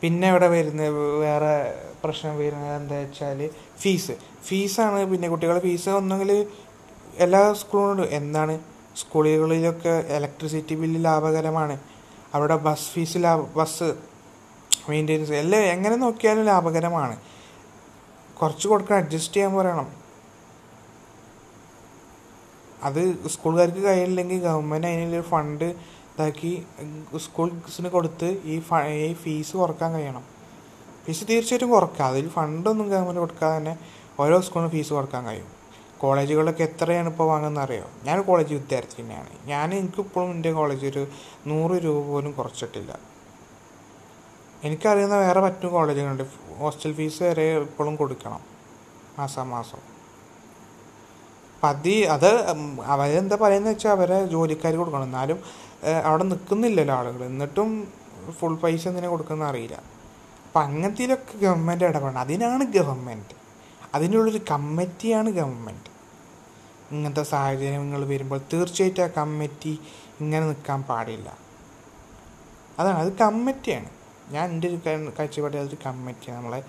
പിന്നെ ഇവിടെ വരുന്ന വേറെ പ്രശ്നം വരുന്നത് എന്താ വെച്ചാൽ ഫീസ്. ഫീസാണ് പിന്നെ കുട്ടികളുടെ ഫീസ് ഒന്നെങ്കിൽ എല്ലാ സ്കൂളിലും എന്താണ്? സ്കൂളുകളിലൊക്കെ ഇലക്ട്രിസിറ്റി ബില്ല് ലാഭകരമാണ്. അവിടെ ബസ് ഫീസ് ലാഭ ബസ് മെയിന്റെനൻസ് എല്ലാം എങ്ങനെ നോക്കിയാലും ലാഭകരമാണ്. കുറച്ച് കൊടുക്കണം അഡ്ജസ്റ്റ് ചെയ്യാൻ പറയണം. അത് സ്കൂളുകാർക്ക് കഴിയില്ലെങ്കിൽ ഗവൺമെന്റ് അതിനൊരു ഫണ്ട് ഇതാക്കി സ്കൂൾസിന് കൊടുത്ത് ഈ ഫ ഈ ഫീസ് കുറയ്ക്കാൻ കഴിയണം. ഫീസ് തീർച്ചയായിട്ടും കുറക്കാം. അതിൽ ഫണ്ടൊന്നും ഗവൺമെന്റ് കൊടുക്കാതെ തന്നെ ഓരോ സ്കൂളിനും ഫീസ് കുറയ്ക്കാൻ കഴിയും. കോളേജുകളിലൊക്കെ എത്രയാണ് ഇപ്പോൾ വാങ്ങുന്നത് അറിയോ ഞാൻ കോളേജ് വിദ്യാർത്ഥി തന്നെയാണ്. ഞാൻ എനിക്കിപ്പോഴും എന്റെ കോളേജ് ഒരു നൂറ് രൂപ പോലും കുറച്ചിട്ടില്ല. എനിക്കറിയുന്ന വേറെ മറ്റു കോളേജുകളുണ്ട്. ഹോസ്റ്റൽ ഫീസ് വരെ ഇപ്പോഴും കൊടുക്കണം. മാസം അപ്പം അത് അത് അവരെന്താ പറയുന്നത് വെച്ചാൽ അവരെ ജോലിക്കാർ കൊടുക്കണം. എന്നാലും അവിടെ നിൽക്കുന്നില്ലല്ലോ ആളുകൾ എന്നിട്ടും ഫുൾ പൈസ എന്തിനാ കൊടുക്കുന്ന അറിയില്ല. അപ്പം അങ്ങനത്തേലൊക്കെ ഗവൺമെന്റ് ഇടപെടണം. അതിനാണ് ഗവൺമെന്റ് അതിനുള്ളൊരു കമ്മിറ്റിയാണ് ഗവൺമെന്റ് ഇങ്ങനത്തെ സാഹചര്യങ്ങൾ വരുമ്പോൾ തീർച്ചയായിട്ടും ആ കമ്മിറ്റി ഇങ്ങനെ നിൽക്കാൻ പാടില്ല. അതാണ് അത് കമ്മിറ്റിയാണ്. ഞാൻ എന്റെ ഒരു കാഴ്ചപ്പാടിൽ അതൊരു കമ്മിറ്റിയാണ്. നമ്മളെ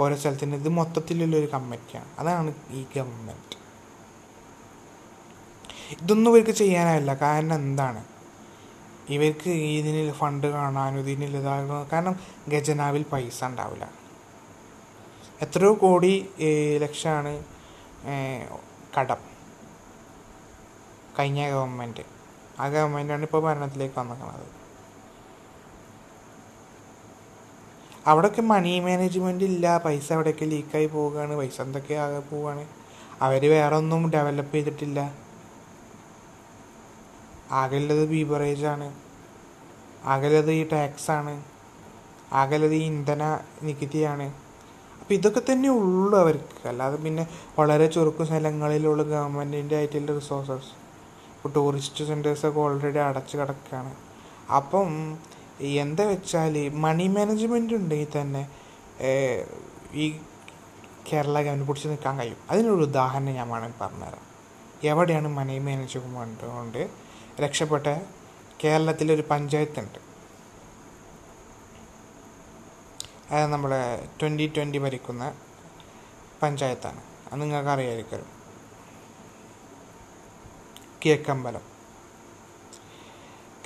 ഓരോ സ്ഥലത്തിന്റെ ഇത് മൊത്തത്തിലുള്ള ഒരു കമ്മിറ്റിയാണ്. അതാണ് ഈ ഗവൺമെന്റ്. ഇതൊന്നും ഇവർക്ക് ചെയ്യാനാവില്ല. കാരണം എന്താണ്? ഇവർക്ക് ഇതിന് ഫണ്ട് കാണാനും ഇതിന് ഇതാകണം കാരണം ഖജനാവിൽ പൈസ ഉണ്ടാവില്ല. എത്രയോ കോടി ലക്ഷമാണ് കടം. കഴിഞ്ഞ ഗവൺമെന്റ് ആ ഗവൺമെന്റാണ് ഇപ്പോൾ ഭരണത്തിലേക്ക് വന്നിരിക്കുന്നത്. അവിടെയൊക്കെ മണി മാനേജ്മെന്റ് ഇല്ല. പൈസ അവിടെയൊക്കെ ലീക്കായി പോവുകയാണ്. പൈസ എന്തൊക്കെ ആകെ പോവുകയാണ്. അവർ വേറെ ഒന്നും ഡെവലപ്പ് ചെയ്തിട്ടില്ല. ആകെയുള്ളത് ബീവറേജാണ് ആകെയുള്ളത് ഈ ടാക്സാണ് ആകെയുള്ളത് ഈ ഇന്ധന നികുതിയാണ് അപ്പം ഇതൊക്കെ തന്നെ ഉള്ളൂ അവർക്ക്. അല്ലാതെ പിന്നെ വളരെ ചുരുക്കം സ്ഥലങ്ങളിലുള്ള ഗവൺമെന്റിന്റെ ആയിട്ടുള്ള റിസോഴ്സസ് ഇപ്പോൾ ടൂറിസ്റ്റ് സെന്റേഴ്സൊക്കെ ഓൾറെഡി അടച്ച് കിടക്കുകയാണ് അപ്പം എന്താ വെച്ചാൽ മണി മാനേജ്മെന്റ് ഉണ്ടെങ്കിൽ തന്നെ ഈ കേരള ഗവൺമെന്റ് പിടിച്ച് നിൽക്കാൻ കഴിയും. അതിനൊരു ഉദാഹരണം ഞാൻ വേണമെങ്കിൽ പറഞ്ഞുതരാം. എവിടെയാണ് മണി മാനേജ്മെന്റ് കൊണ്ട് രക്ഷപ്പെട്ട? കേരളത്തിലൊരു പഞ്ചായത്തുണ്ട്. അത് നമ്മുടെ ട്വന്റി ട്വന്റി ഭരിക്കുന്ന പഞ്ചായത്താണ്. അത് നിങ്ങൾക്ക് അറിയാമായിരിക്കും കേക്കമ്പലം.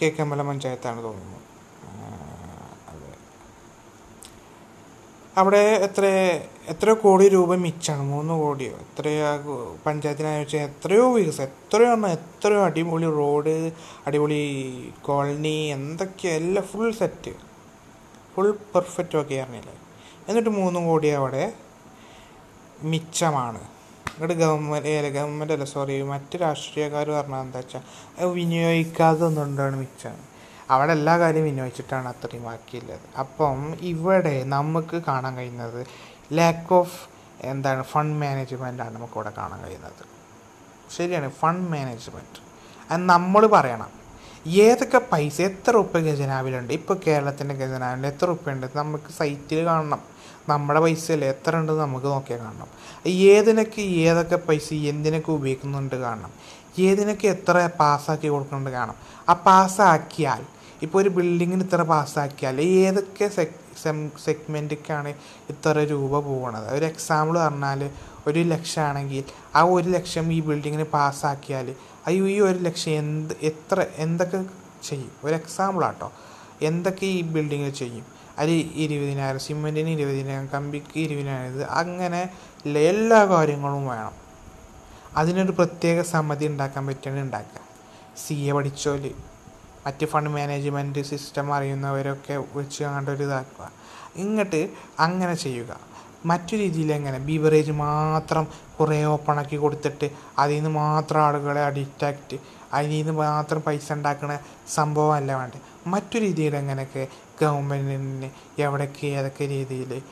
കേക്കമ്പലം പഞ്ചായത്താണ് തോന്നുന്നു. അവിടെ എത്ര എത്രയോ കോടി രൂപ മിച്ചാണ് മൂന്ന് കോടിയോ? എത്രയോ പഞ്ചായത്തിനായി വെച്ചാൽ എത്രയോ വികസനം എത്രയോ എണ്ണം എത്രയോ അടിപൊളി റോഡ് അടിപൊളി കോളനി എന്തൊക്കെയാ എല്ലാം ഫുൾ സെറ്റ് ഫുൾ പെർഫെക്റ്റ് ഒക്കെ ആയിരുന്നില്ലേ? എന്നിട്ട് മൂന്ന് കോടി അവിടെ മിച്ചമാണ്. ഇവിടെ ഗവൺമെന്റ് ഗവൺമെന്റ് അല്ല സോറി മറ്റ് രാഷ്ട്രീയക്കാർ പറഞ്ഞാൽ എന്താ വെച്ചാൽ വിനിയോഗിക്കാതെ ഒന്നുകൊണ്ടാണ് മിച്ചം. അവിടെ എല്ലാ കാര്യവും വിനിയോഗിച്ചിട്ടാണ് അത്രയും ബാക്കിയുള്ളത്. അപ്പം ഇവിടെ നമുക്ക് കാണാൻ കഴിയുന്നത് ലാക്ക് ഓഫ് എന്താണ് ഫണ്ട് മാനേജ്മെന്റ് ആണ് നമുക്കിവിടെ കാണാൻ കഴിയുന്നത്. ശരിയാണ് ഫണ്ട് മാനേജ്മെന്റ് അത് നമ്മൾ പറയണം. ഏതൊക്കെ പൈസ എത്ര ഉപ്പ ഖജനാവിലുണ്ട്? ഇപ്പോൾ കേരളത്തിന്റെ ഖജനാവിൽ എത്ര ഉപ്പയുണ്ട്? നമുക്ക് സൈറ്റിൽ കാണണം. നമ്മുടെ പൈസയിൽ എത്ര ഉണ്ടെന്ന് നമുക്ക് നോക്കിയാൽ കാണണം. ഏതിനൊക്കെ ഏതൊക്കെ പൈസ എന്തിനൊക്കെ ഉപയോഗിക്കുന്നുണ്ട് കാണണം. ഏതിനൊക്കെ എത്ര പാസ്സാക്കി കൊടുക്കുന്നുണ്ട് കാണണം. ആ പാസ്സാക്കിയാൽ ഇപ്പോൾ ഒരു ബിൽഡിങ്ങിന് ഇത്ര പാസ്സാക്കിയാൽ ഏതൊക്കെ സെഗ്മെന്റിക്കാണ് ഇത്ര രൂപ പോകണത്? ഒരു എക്സാമ്പിൾ പറഞ്ഞാൽ ഒരു ലക്ഷം ആണെങ്കിൽ ആ ഒരു ലക്ഷം ഈ ബിൽഡിങ്ങിന് പാസ്സാക്കിയാൽ അയ്യോ ഈ ഒരു ലക്ഷം എന്ത് എത്ര എന്തൊക്കെ ചെയ്യും? ഒരു എക്സാമ്പിൾ ആട്ടോ. എന്തൊക്കെ ഈ ബിൽഡിങ്ങിൽ ചെയ്യും? അത് ഇരുപതിനായിരം സിമെന്റിന് ഇരുപതിനായിരം കമ്പിക്ക് ഇരുപതിനായിരം ഇത് അങ്ങനെ എല്ലാ കാര്യങ്ങളും വേണം. അതിനൊരു പ്രത്യേക സമിതി ഉണ്ടാക്കാൻ പറ്റുകയാണ് ഉണ്ടാക്കുക. സി എ പഠിച്ചോൽ. മറ്റ് ഫണ്ട് മാനേജ്മെന്റ് സിസ്റ്റം അറിയുന്നവരൊക്കെ വെച്ച് അങ്ങോട്ട് ഒരു ഇതാക്കുക. ഇങ്ങോട്ട് അങ്ങനെ ചെയ്യുക. മറ്റു രീതിയിൽ എങ്ങനെ? ബീവറേജ് മാത്രം കുറേ ഓപ്പണാക്കി കൊടുത്തിട്ട് അതിൽ നിന്ന് മാത്രം ആളുകളെ അഡിക്റ്റാക്റ്റ് അതിൽ നിന്ന് മാത്രം പൈസ ഉണ്ടാക്കുന്ന സംഭവമല്ല വേണ്ടത് മറ്റു രീതിയിൽ എങ്ങനെയൊക്കെ ഗവൺമെന്റിന് എവിടേക്ക് ഏതൊക്കെ രീതിയിൽ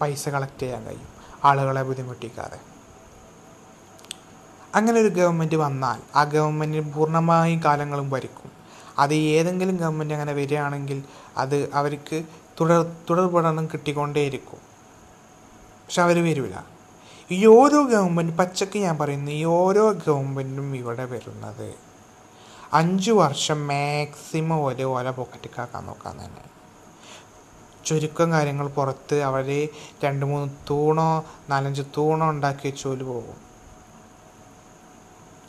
പൈസ കളക്ട് ചെയ്യാൻ കഴിയും? ആളുകളെ ബുദ്ധിമുട്ടിക്കാതെ. അങ്ങനെ ഒരു ഗവൺമെന്റ് വന്നാൽ ആ ഗവൺമെന്റിന് പൂർണമായും കാലങ്ങളും ഭരിക്കും. അത് ഏതെങ്കിലും ഗവൺമെന്റ് അങ്ങനെ വരികയാണെങ്കിൽ അത് അവർക്ക് തുടർ തുടർ പഠനം കിട്ടിക്കൊണ്ടേയിരിക്കും. പക്ഷെ അവർ വരില്ല ഈ ഓരോ ഗവൺമെന്റ് പച്ചക്ക് ഞാൻ പറയുന്നു ഈ ഓരോ ഗവൺമെന്റും ഇവിടെ വരുന്നത് അഞ്ച് വർഷം മാക്സിമം ഒരു ഓല പോക്കറ്റിക്കാക്കാൻ നോക്കാൻ തന്നെ. ചുരുക്കം കാര്യങ്ങൾ പുറത്ത് അവർ രണ്ട് മൂന്ന് തൂണോ നാലഞ്ച് തൂണോ ഉണ്ടാക്കി വെച്ചോൽ പോകും.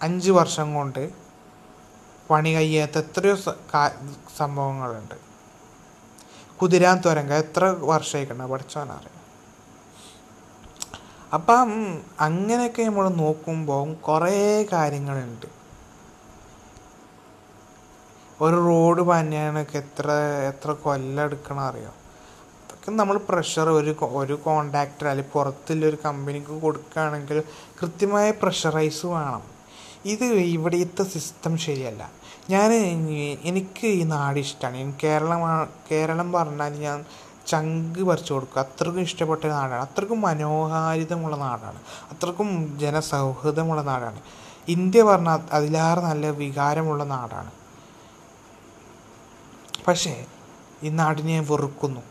അഞ്ച് വർഷം കൊണ്ട് പണി കഴിയാത്ത എത്രയോ സംഭവങ്ങളുണ്ട്. കുതിരാൻ തുരങ്ക എത്ര വർഷമായിക്കണ്ട പഠിച്ചവനറിയാം അപ്പം അങ്ങനെയൊക്കെ നമ്മൾ നോക്കുമ്പോൾ കുറേ കാര്യങ്ങളുണ്ട്. ഒരു റോഡ് പണിയാനൊക്കെ എത്ര എത്ര കൊല്ലം എടുക്കണം അറിയോ? അതൊക്കെ നമ്മൾ പ്രഷർ ഒരു ഒരു കോണ്ടാക്ടർ അല്ലെങ്കിൽ പുറത്തുള്ള ഒരു കമ്പനിക്ക് കൊടുക്കുകയാണെങ്കിൽ കൃത്യമായ പ്രഷറൈസ് വേണം. ഇത് ഇവിടുത്തെ സിസ്റ്റം ശരിയല്ല. ഞാൻ എനിക്ക് ഈ നാട് ഇഷ്ടമാണ് എനിക്ക് കേരളം കേരളം പറഞ്ഞാൽ ഞാൻ ചങ്ക് പറിച്ചു കൊടുക്കും. അത്രക്കും ഇഷ്ടപ്പെട്ട നാടാണ്. അത്രക്കും മനോഹാരിതമുള്ള നാടാണ്. അത്രക്കും ജനസൗഹൃദമുള്ള നാടാണ്. ഇന്ത്യ പറഞ്ഞാൽ അതിലേറെ നല്ല വികാരമുള്ള നാടാണ്. പക്ഷേ ഈ നാടിനെ വെറുക്കുന്നു.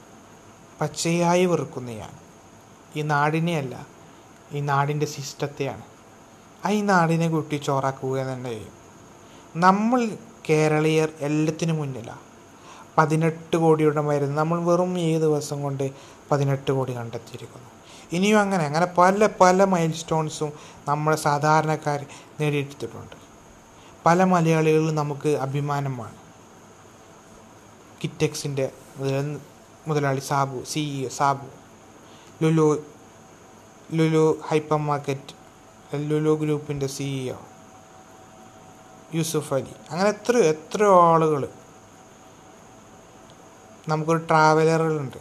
പച്ചയായി വെറുക്കുന്നു ഞാൻ ഈ നാടിനെയല്ല ഈ നാടിന്റെ സിസ്റ്റത്തെയാണ് ആ ഈ നാടിനെ കൂട്ടി ചോറാക്കുക തന്നെ ചെയ്യും. നമ്മൾ കേരളീയർ എല്ലാത്തിനും മുന്നിലാണ് പതിനെട്ട് കോടിയുടെ മരുന്ന്. നമ്മൾ വെറും ഈ ദിവസം കൊണ്ട് പതിനെട്ട് കോടി കണ്ടെത്തിയിരിക്കുന്നു. ഇനിയും അങ്ങനെ അങ്ങനെ പല പല മൈൽ സ്റ്റോൺസും നമ്മുടെ സാധാരണക്കാർ നേടിയെടുത്തിട്ടുണ്ട്. പല മലയാളികളും നമുക്ക് അഭിമാനമാണ്. കിറ്റെക്സിന്റെ മുതലാളി Sabu CEO Sabu. Lulu Lulu hypermarket Lulu ഗ്രൂപ്പിന്റെ സിഇഒ യൂസുഫ് അലി. അങ്ങനെ എത്ര എത്രയോ ആളുകൾ നമുക്കൊരു ട്രാവലറുകളുണ്ട്.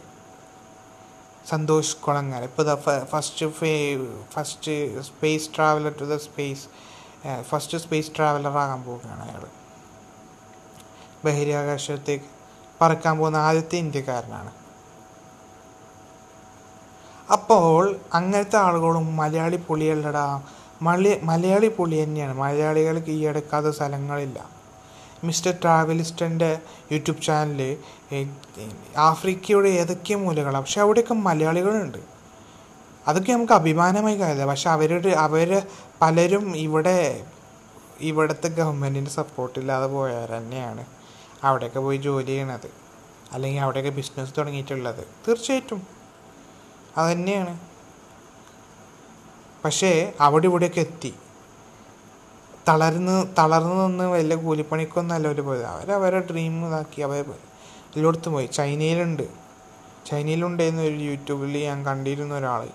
സന്തോഷ് കുളങ്ങര ഇപ്പോൾ first first space traveller to the space first space traveller ആകാൻ പോവുകയാണ് അയാൾ ബഹിരാകാശത്തേക്ക് പറക്കാൻ പോകുന്ന ആദ്യത്തെ ഇന്ത്യക്കാരനാണ്. അപ്പോൾ അങ്ങനത്തെ ആളുകളും മലയാളി പുള്ളികളുടെടാ മലയ മലയാളി പുളി തന്നെയാണ്. മലയാളികൾ കീഴടക്കാത്ത സ്ഥലങ്ങളില്ല. മിസ്റ്റർ ട്രാവലിസ്റ്റന്റെ യൂട്യൂബ് ചാനൽ ആഫ്രിക്കയുടെ ഏതൊക്കെ മൂലകളാണ് പക്ഷെ അവിടെയൊക്കെ മലയാളികളുണ്ട്. അതൊക്കെ നമുക്ക് അഭിമാനമായി കാര്യമില്ല പക്ഷെ അവരുടെ അവർ പലരും ഇവിടെ ഇവിടുത്തെ ഗവൺമെന്റിന്റെ സപ്പോർട്ടില്ലാതെ പോയവർ തന്നെയാണ്. അവിടെയൊക്കെ പോയി ജോലി ചെയ്യണത്. അല്ലെങ്കിൽ അവിടെയൊക്കെ ബിസിനസ് തുടങ്ങിയിട്ടുള്ളത്. തീർച്ചയായിട്ടും. അതുതന്നെയാണ് പക്ഷേ അവിടെ ഇവിടെയൊക്കെ എത്തി. തളർന്ന് തളർന്നു നിന്ന് വലിയ കൂലിപ്പണിക്കൊന്നല്ല അവർ പോയത്. അവരവരെ അവരെ ഡ്രീം ഇതാക്കി. അവർ എല്ലായിടത്തും പോയി. ചൈനയിലുണ്ട്. ചൈനയിലുണ്ടായിരുന്ന ഒരു യൂട്യൂബിൽ ഞാൻ കണ്ടിരുന്ന ഒരാൾ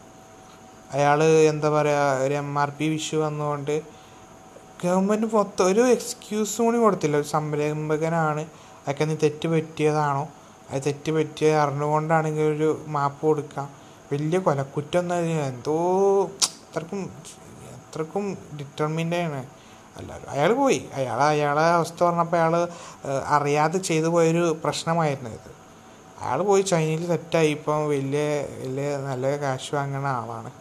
അയാൾ എന്താ പറയുക ഒരു എം ആർ പി വിഷു വന്നുകൊണ്ട് ഗവൺമെന്റ് മൊത്തം ഒരു എക്സ്ക്യൂസും കൂടി കൊടുത്തില്ല. ഒരു സംരംഭകനാണ്. അതൊക്കെ നീ തെറ്റ് പറ്റിയതാണോ അത് തെറ്റ് പറ്റിയത് അറിഞ്ഞുകൊണ്ടാണെങ്കിൽ ഒരു മാപ്പ് കൊടുക്കാം. വലിയ കൊലക്കുറ്റം ഒന്നും എന്തോ അത്രക്കും അത്രക്കും ഡിറ്റർമിന്റാണ് അല്ല അയാൾ പോയി. അയാൾ അയാളെ അവസ്ഥ പറഞ്ഞപ്പോൾ അയാൾ അറിയാതെ ചെയ്തു പോയൊരു പ്രശ്നമായിരുന്നു ഇത്. അയാൾ പോയി ചൈനയിൽ സെറ്റായി ഇപ്പം വലിയ വലിയ നല്ല കാശ് വാങ്ങുന്ന ആളാണ്.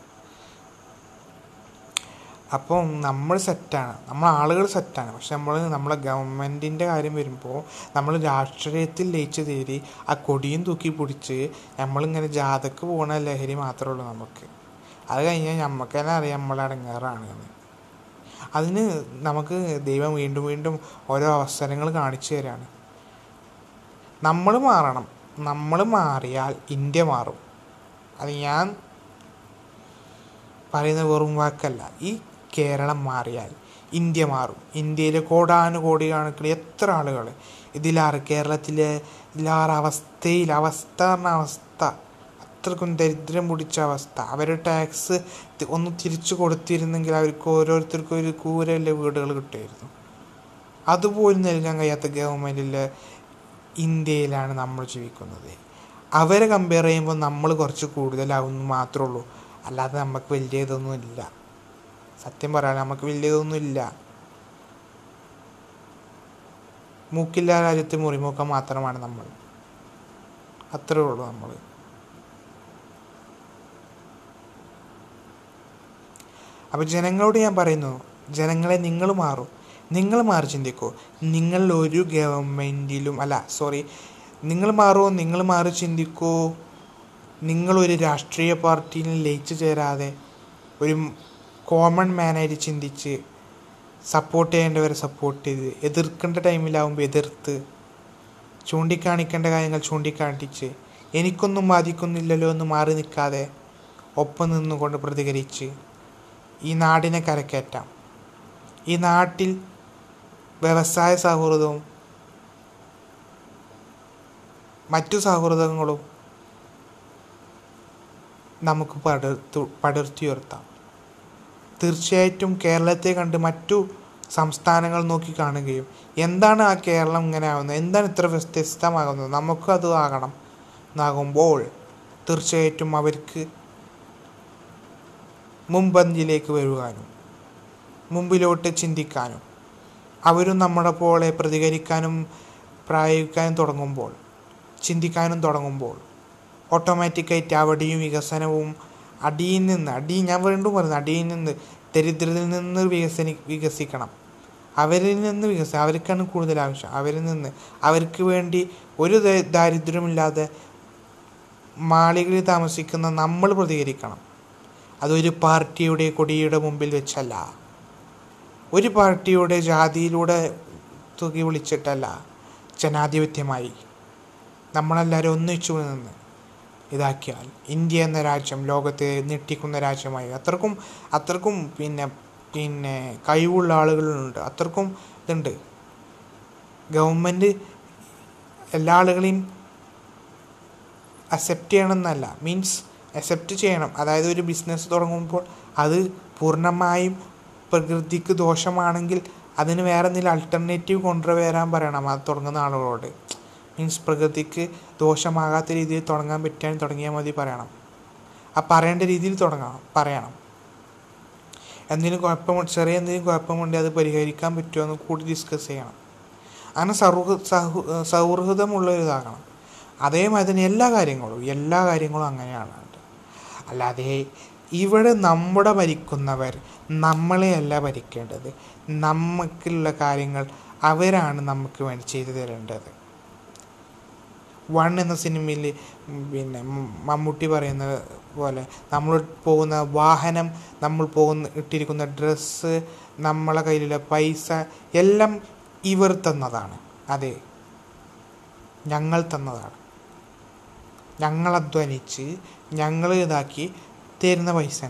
അപ്പം നമ്മൾ സെറ്റാണ് നമ്മൾ ആളുകൾ സെറ്റാണ് പക്ഷെ നമ്മൾ നമ്മളെ ഗവൺമെന്റിന്റെ കാര്യം വരുമ്പോൾ നമ്മൾ രാഷ്ട്രീയത്തിൽ ലയിച്ചു തേരി ആ കൊടിയും തൂക്കി പിടിച്ച് നമ്മളിങ്ങനെ ജാഥക്ക് പോകുന്ന ലഹരി മാത്രമേ ഉള്ളൂ നമുക്ക്. അത് കഴിഞ്ഞാൽ നമുക്ക് തന്നെ അറിയാം നമ്മൾ അടങ്ങാറാണ് എന്ന്. അതിന് നമുക്ക് ദൈവം വീണ്ടും വീണ്ടും ഓരോ അവസരങ്ങൾ കാണിച്ചു തരാണ്. നമ്മൾ മാറണം. നമ്മൾ മാറിയാൽ ഇന്ത്യ മാറും. അത് ഞാൻ പറയുന്ന വെറും വാക്കല്ല. ഈ കേരളം മാറിയാൽ ഇന്ത്യ മാറും. ഇന്ത്യയിലെ കോടാനുകോടി കണക്കിന് എത്ര ആളുകൾ ഇതിലാറ് കേരളത്തിലെ ഇതിലാറ് അവസ്ഥയിൽ അവസ്ഥ പറഞ്ഞ അവസ്ഥ അത്രക്കും ദരിദ്രം പിടിച്ച അവസ്ഥ. അവർ ടാക്സ് ഒന്ന് തിരിച്ചു കൊടുത്തിരുന്നെങ്കിൽ അവർക്ക് ഓരോരുത്തർക്കും ഒരു കൂരയിലെ വീടുകൾ കിട്ടുമായിരുന്നു. അതുപോലും നൽകാൻ കഴിയാത്ത ഗവൺമെന്റിലെ ഇന്ത്യയിലാണ് നമ്മൾ ജീവിക്കുന്നത്. അവരെ കമ്പയർ ചെയ്യുമ്പോൾ നമ്മൾ കുറച്ച് കൂടുതലാവുന്നു മാത്രമേ ഉള്ളൂ. അല്ലാതെ നമുക്ക് വലിയ ഇതൊന്നും സത്യം പറയാൻ നമുക്ക് വലിയതൊന്നുമില്ല മൂക്കില്ലാ രാജ്യത്ത് മുറിമൂക്കം മാത്രമാണ് നമ്മൾ. അത്രേ ഉള്ളൂ നമ്മൾ. അപ്പോൾ ജനങ്ങളോട് ഞാൻ പറയുന്നു ജനങ്ങളെ നിങ്ങൾ മാറും. നിങ്ങൾ മാറി ചിന്തിക്കൂ. നിങ്ങൾ ഒരു ഗവൺമെന്റിലും അല്ല സോറി നിങ്ങൾ മാറുമോ നിങ്ങൾ മാറി ചിന്തിക്കൂ. നിങ്ങളൊരു രാഷ്ട്രീയ പാർട്ടിയിൽ ലയിച്ചു ചേരാതെ ഒരു കോമൺ മാനായിട്ട് ചിന്തിച്ച് സപ്പോർട്ട് ചെയ്യേണ്ടവരെ സപ്പോർട്ട് ചെയ്ത് എതിർക്കേണ്ട ടൈമിലാവുമ്പോൾ എതിർത്ത് ചൂണ്ടിക്കാണിക്കേണ്ട കാര്യങ്ങൾ ചൂണ്ടിക്കാണിച്ച് എനിക്കൊന്നും ബാധിക്കുന്നില്ലല്ലോ എന്ന് മാറി നിൽക്കാതെ ഒപ്പം നിന്നുകൊണ്ട് പ്രതികരിച്ച് ഈ നാടിനെ കരക്കയറ്റാം ഈ നാട്ടിൽ വ്യവസായ സൗഹൃദവും മറ്റു സൗഹൃദങ്ങളും നമുക്ക് പടർത്തു പടർത്തിയുയർത്താം. തീർച്ചയായിട്ടും കേരളത്തെ കണ്ട് മറ്റു സംസ്ഥാനങ്ങൾ നോക്കി കാണുകയും എന്താണ് ആ കേരളം ഇങ്ങനെ ആകുന്നത് എന്താണ് ഇത്ര വ്യത്യസ്തമാകുന്നത്? നമുക്കും അത് ആകണം. എന്നാകുമ്പോൾ തീർച്ചയായിട്ടും അവർക്ക് മുമ്പന്തിയിലേക്ക് വരുവാനും മുമ്പിലോട്ട് ചിന്തിക്കാനും അവരും നമ്മുടെ പോലെ പ്രതികരിക്കാനും പ്രായോഗിക്കാനും തുടങ്ങുമ്പോൾ ചിന്തിക്കാനും തുടങ്ങുമ്പോൾ ഓട്ടോമാറ്റിക്കായിട്ട് അവിടെയും വികസനവും അടിയിൽ നിന്ന് അടി ഞാൻ വീണ്ടും പറയുന്നു അടിയിൽ നിന്ന് ദരിദ്രതയിൽ നിന്ന് വികസനി വികസിക്കണം. അവരിൽ നിന്ന് വികസനം അവർക്കാണ് കൂടുതൽ ആവശ്യം. അവരിൽ നിന്ന് അവർക്ക് വേണ്ടി ഒരു ദാരിദ്ര്യമില്ലാതെ മാളികളിൽ താമസിക്കുന്ന നമ്മൾ പ്രതികരിക്കണം. അതൊരു പാർട്ടിയുടെ കൊടിയുടെ മുമ്പിൽ വെച്ചല്ല. ഒരു പാർട്ടിയുടെ ജാതിയിലൂടെ തുകി വിളിച്ചിട്ടല്ല. ജനാധിപത്യമായി. നമ്മളെല്ലാവരും ഒന്നിച്ചു നിന്ന് ഇതാക്കിയാൽ ഇന്ത്യ എന്ന രാജ്യം ലോകത്തെ ഞെട്ടിക്കുന്ന രാജ്യമായി. അത്രക്കും അത്രക്കും പിന്നെ പിന്നെ കഴിവുള്ള ആളുകളുണ്ട്. അത്രക്കും ഇതുണ്ട്. ഗവൺമെന്റ് എല്ലാ ആളുകളെയും അക്സെപ്റ്റ് ചെയ്യണമെന്നല്ല. മീൻസ് അക്സെപ്റ്റ് ചെയ്യണം. അതായത് ഒരു ബിസിനസ് തുടങ്ങുമ്പോൾ അത് പൂർണമായും പ്രകൃതിക്ക് ദോഷമാണെങ്കിൽ അതിന് വേറെ എന്തെങ്കിലും അൾട്ടർനേറ്റീവ് കൊണ്ടുവരാൻ പറയണം. അത് തുടങ്ങുന്ന ആളുകളോട്. മീൻസ് പ്രകൃതിക്ക് ദോഷമാകാത്ത രീതിയിൽ തുടങ്ങാൻ പറ്റുകയാണെങ്കിൽ തുടങ്ങിയാൽ മതി പറയണം. ആ പറയേണ്ട രീതിയിൽ തുടങ്ങണം പറയണം. എന്തെങ്കിലും കുഴപ്പമുണ്ട് ചെറിയ എന്തെങ്കിലും കുഴപ്പമുണ്ടെങ്കിൽ അത് പരിഹരിക്കാൻ പറ്റുമോ എന്ന് കൂടി ഡിസ്കസ് ചെയ്യണം. അങ്ങനെ സൗഹൃ സൗഹൃ സൗഹൃദമുള്ള ഒരിതാകണം അതേമാതിരി തന്നെ എല്ലാ കാര്യങ്ങളും എല്ലാ കാര്യങ്ങളും അങ്ങനെയാണ്. അല്ലാതെ ഇവിടെ നമ്മുടെ ഭരിക്കുന്നവർ നമ്മളെയല്ല ഭരിക്കേണ്ടത്. നമുക്കുള്ള കാര്യങ്ങൾ അവരാണ് നമുക്ക് വേണ്ടി ചെയ്തു തരേണ്ടത്. വൺ എന്ന സിനിമയിൽ പിന്നെ മമ്മൂട്ടി പറയുന്ന പോലെ നമ്മൾ പോകുന്ന വാഹനം നമ്മൾ പോകുന്ന ഇട്ടിരിക്കുന്ന ഡ്രസ്സ് നമ്മളെ കയ്യിലുള്ള പൈസ എല്ലാം ഇവർ തന്നതാണ്. അതെ. ഞങ്ങൾ തന്നതാണ്. ഞങ്ങൾ അധ്വാനിച്ച് ഞങ്ങൾ ഇതാക്കി തരുന്ന പൈസ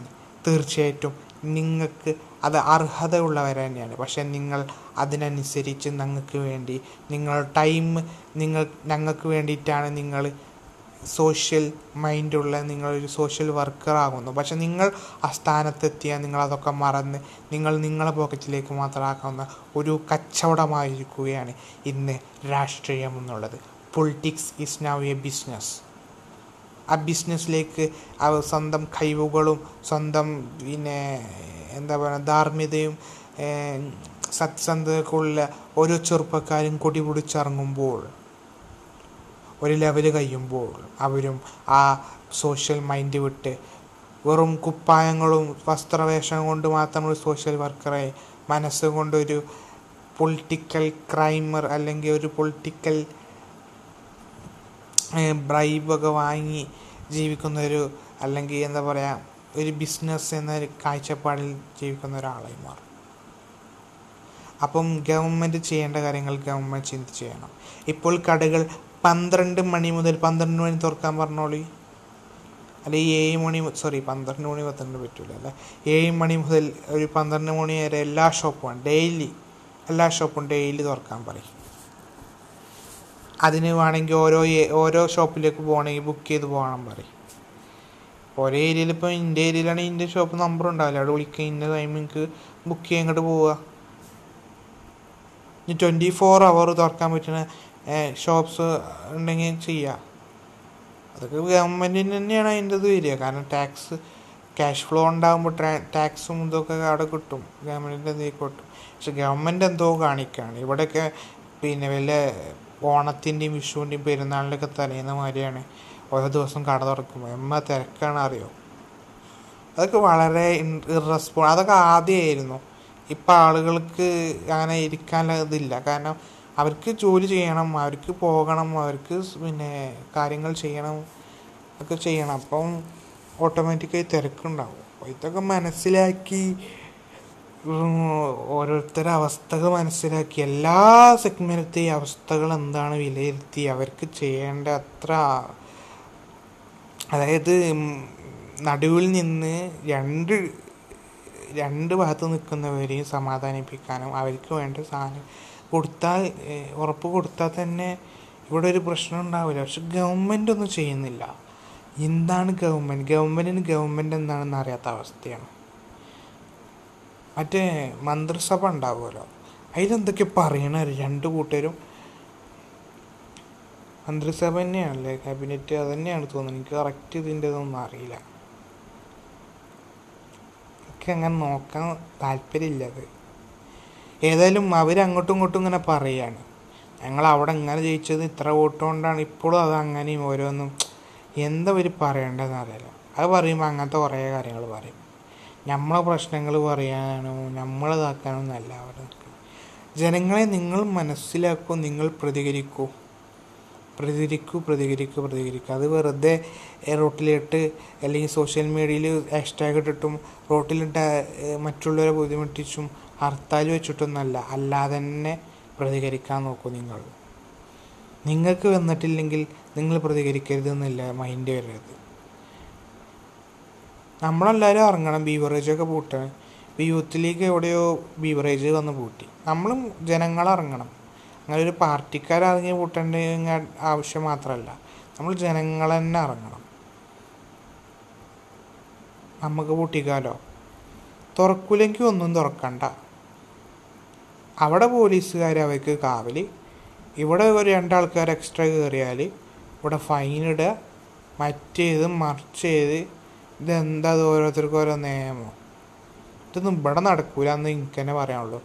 തീർച്ചയായിട്ടും നിങ്ങൾക്ക് അത് അർഹതയുള്ളവർ തന്നെയാണ്. പക്ഷേ നിങ്ങൾ അതിനനുസരിച്ച് ഞങ്ങൾക്ക് വേണ്ടി നിങ്ങൾ ടൈം നിങ്ങൾ ഞങ്ങൾക്ക് വേണ്ടിയിട്ടാണ് നിങ്ങൾ സോഷ്യൽ മൈൻഡുള്ള നിങ്ങളൊരു സോഷ്യൽ വർക്കർ ആകുന്നു. പക്ഷെ നിങ്ങൾ ആ സ്ഥാനത്തെത്തിയാൽ നിങ്ങൾ അതൊക്കെ മറന്ന് നിങ്ങൾ നിങ്ങളെ പോക്കറ്റിലേക്ക് മാത്രമാക്കുന്ന ഒരു കച്ചവടമായിരിക്കുകയാണ് ഇന്ന് രാഷ്ട്രീയം എന്നുള്ളത്. Politics is now a business ആ ബിസിനസ്സിലേക്ക് അവർ സ്വന്തം കഴിവുകളും സ്വന്തം പിന്നെ എന്താ പറയുക ധാർമ്മികതയും സത്സന്ധതക്കുള്ള ഓരോ ചെറുപ്പക്കാരും കൊടി പിടിച്ചിറങ്ങുമ്പോൾ ഒരു ലെവൽ കഴിയുമ്പോൾ അവരും ആ സോഷ്യൽ മൈൻഡ് വിട്ട് വെറും കുപ്പായങ്ങളും വസ്ത്രവേഷം കൊണ്ട് മാത്രം ഒരു സോഷ്യൽ വർക്കറെ മനസ്സുകൊണ്ടൊരു പൊളിറ്റിക്കൽ ക്രൈമർ അല്ലെങ്കിൽ ഒരു പൊളിറ്റിക്കൽ ബ്രൈബൊക്കെ വാങ്ങി ജീവിക്കുന്നൊരു അല്ലെങ്കിൽ എന്താ പറയുക ഒരു ബിസിനസ് എന്നൊരു കാഴ്ചപ്പാടിൽ ജീവിക്കുന്ന ഒരാളായി മാറും. അപ്പം ഗവൺമെന്റ് ചെയ്യേണ്ട കാര്യങ്ങൾ ഗവൺമെന്റ് ചിന്തി ചെയ്യണം. ഇപ്പോൾ കടകൾ പന്ത്രണ്ട് മണി മുതൽ പന്ത്രണ്ട് മണി തുറക്കാൻ പറഞ്ഞോളി. അല്ലെങ്കിൽ ഏഴ് മണി സോറി പന്ത്രണ്ട് മണി പന്ത്രണ്ട് പറ്റൂല അല്ലേ? ഏഴ് മണി മുതൽ ഒരു പന്ത്രണ്ട് മണി വരെ എല്ലാ ഷോപ്പും ഡെയിലി എല്ലാ ഷോപ്പും ഡെയിലി തുറക്കാൻ പറയും. അതിന് വേണമെങ്കിൽ ഓരോ ഓരോ ഷോപ്പിലേക്ക് പോകണമെങ്കിൽ ബുക്ക് ചെയ്ത് പോകണം പറയും. ഓരോ ഏരിയയിൽ ഇപ്പോൾ ഇന്റെ ഏരിയയിലാണെങ്കിൽ ഇന്റെ ഷോപ്പ് നമ്പർ ഉണ്ടാവില്ല. അവിടെ വിളിക്കുക ഇന്ന ടൈം നിങ്ങൾക്ക് ബുക്ക് ചെയ്യാൻ ഇങ്ങോട്ട് പോവുക. ഇനി ട്വന്റി ഫോർ അവർ തുറക്കാൻ പറ്റുന്ന ഷോപ്സ് ഉണ്ടെങ്കിൽ ചെയ്യാം. അതൊക്കെ ഗവൺമെന്റിന് തന്നെയാണ് അതിന്റെ ഇത് വരിക. കാരണം ടാക്സ് ക്യാഷ് ഫ്ലോ ഉണ്ടാകുമ്പോൾ ട്രാ ടാക്സും ഇതൊക്കെ അവിടെ കിട്ടും. ഗവൺമെന്റിന്റെ ഇതിലേക്ക് കിട്ടും. പക്ഷെ ഗവൺമെന്റ് എന്തോ കാണിക്കുകയാണ് ഇവിടെയൊക്കെ പിന്നെ വല്ല ഓണത്തിന്റെയും വിഷുവിന്റെയും പെരുന്നാളിന്റെയൊക്കെ തലേന്ന മാതിരിയാണ്. ഓരോ ദിവസം കട തുറക്കുമ്പോൾ എമ്മ തിരക്കാണ് അറിയോ? അതൊക്കെ വളരെ ഇറസ്പോ അതൊക്കെ ആദ്യമായിരുന്നു ഇപ്പം ആളുകൾക്ക് അങ്ങനെ ഇരിക്കാനുള്ള ഇതില്ല. കാരണം അവർക്ക് ജോലി ചെയ്യണം അവർക്ക് പോകണം അവർക്ക് പിന്നെ കാര്യങ്ങൾ ചെയ്യണം ഒക്കെ ചെയ്യണം. അപ്പം ഓട്ടോമാറ്റിക്കായി തിരക്കുണ്ടാവും. അപ്പോൾ ഇതൊക്കെ മനസ്സിലാക്കി ഓരോരുത്തരുടെ അവസ്ഥകൾ മനസ്സിലാക്കി എല്ലാ സെഗ്മെന്റത്തെയും അവസ്ഥകൾ എന്താണ് വിലയിരുത്തി അവർക്ക് ചെയ്യേണ്ട അത്ര അതായത് നടുവിൽ നിന്ന് രണ്ട് രണ്ട് ഭാഗത്ത് നിൽക്കുന്നവരെയും സമാധാനിപ്പിക്കാനും അവർക്ക് വേണ്ട സാധനം കൊടുത്താൽ ഉറപ്പ് കൊടുത്താൽ തന്നെ ഇവിടെ ഒരു പ്രശ്നം ഉണ്ടാവില്ല. പക്ഷെ ഗവൺമെന്റ് ഒന്നും ചെയ്യുന്നില്ല. എന്താണ് ഗവൺമെന്റ് ഗവൺമെന്റിന് ഗവൺമെന്റ് എന്താണെന്ന് അറിയാത്ത അവസ്ഥയാണ്. മറ്റേ മന്ത്രിസഭ ഉണ്ടാവുമല്ലോ. അതിലെന്തൊക്കെ പറയണ? രണ്ട് കൂട്ടരും മന്ത്രിസഭ തന്നെയാണല്ലേ? ക്യാബിനറ്റ് അത് തന്നെയാണ് തോന്നുന്നത്. എനിക്ക് കറക്റ്റ് ഇതിന്റെ ഇതൊന്നും അറിയില്ല. എനിക്ക് അങ്ങനെ നോക്കാൻ താല്പര്യമില്ല അത്. ഏതായാലും അവർ അങ്ങോട്ടും ഇങ്ങോട്ടും ഇങ്ങനെ പറയുകയാണ് ഞങ്ങൾ അവിടെ ഇങ്ങനെ ജയിച്ചത് ഇത്ര വോട്ട് കൊണ്ടാണ്. ഇപ്പോഴും അത് അങ്ങനെയും ഓരോന്നും. എന്താ ഇവർ പറയേണ്ടതെന്ന് അറിയില്ല. അത് പറയുമ്പോൾ അങ്ങനത്തെ കുറേ കാര്യങ്ങൾ പറയും. നമ്മളെ പ്രശ്നങ്ങൾ പറയാനോ നമ്മളിതാക്കാനോ എന്നല്ല അവിടെ ജനങ്ങളെ നിങ്ങൾ മനസ്സിലാക്കൂ നിങ്ങൾ പ്രതികരിക്കൂ. പ്രതികരിക്കൂ പ്രതികരിക്കൂ പ്രതികരിക്കൂ. അത് വെറുതെ റോട്ടിലിട്ട് അല്ലെങ്കിൽ സോഷ്യൽ മീഡിയയിൽ ഹാഷ്ടാഗ് ഇട്ടിട്ടും റോട്ടിലിട്ട് മറ്റുള്ളവരെ ബുദ്ധിമുട്ടിച്ചും ഹർത്താൽ വെച്ചിട്ടൊന്നല്ല. അല്ലാതെ തന്നെ പ്രതികരിക്കാൻ നോക്കൂ നിങ്ങൾ. നിങ്ങൾക്ക് വന്നിട്ടില്ലെങ്കിൽ നിങ്ങൾ പ്രതികരിക്കരുതെന്നില്ല മൈൻഡ് വരരുത്. നമ്മളെല്ലാവരും ഇറങ്ങണം ബീവറേജൊക്കെ പൂട്ടാൻ. ഇപ്പോൾ യൂത്ത് ലീഗ് എവിടെയോ ബീവറേജ് വന്ന് പൂട്ടി. നമ്മളും ജനങ്ങളിറങ്ങണം അങ്ങനെ ഒരു പാർട്ടിക്കാരിറങ്ങി പൂട്ടേണ്ട ആവശ്യം മാത്രമല്ല നമ്മൾ ജനങ്ങൾ തന്നെ ഇറങ്ങണം. നമുക്ക് പൂട്ടിക്കാലോ? തുറക്കൂലെങ്കിൽ ഒന്നും തുറക്കണ്ട. അവിടെ പോലീസുകാർ അവർക്ക് കാവൽ. ഇവിടെ ഒരു രണ്ടാൾക്കാർ എക്സ്ട്രാ കയറിയാൽ ഇവിടെ ഫൈനിടുക മറ്റേത് മറിച്ച് ചെയ്ത് ഇതെന്താ ഇത് ഓരോരുത്തർക്കും ഓരോ നിയമം? ഇതൊന്നും ഇവിടെ നടക്കൂല എന്ന് എനിക്ക് തന്നെ പറയാനുള്ളൂ.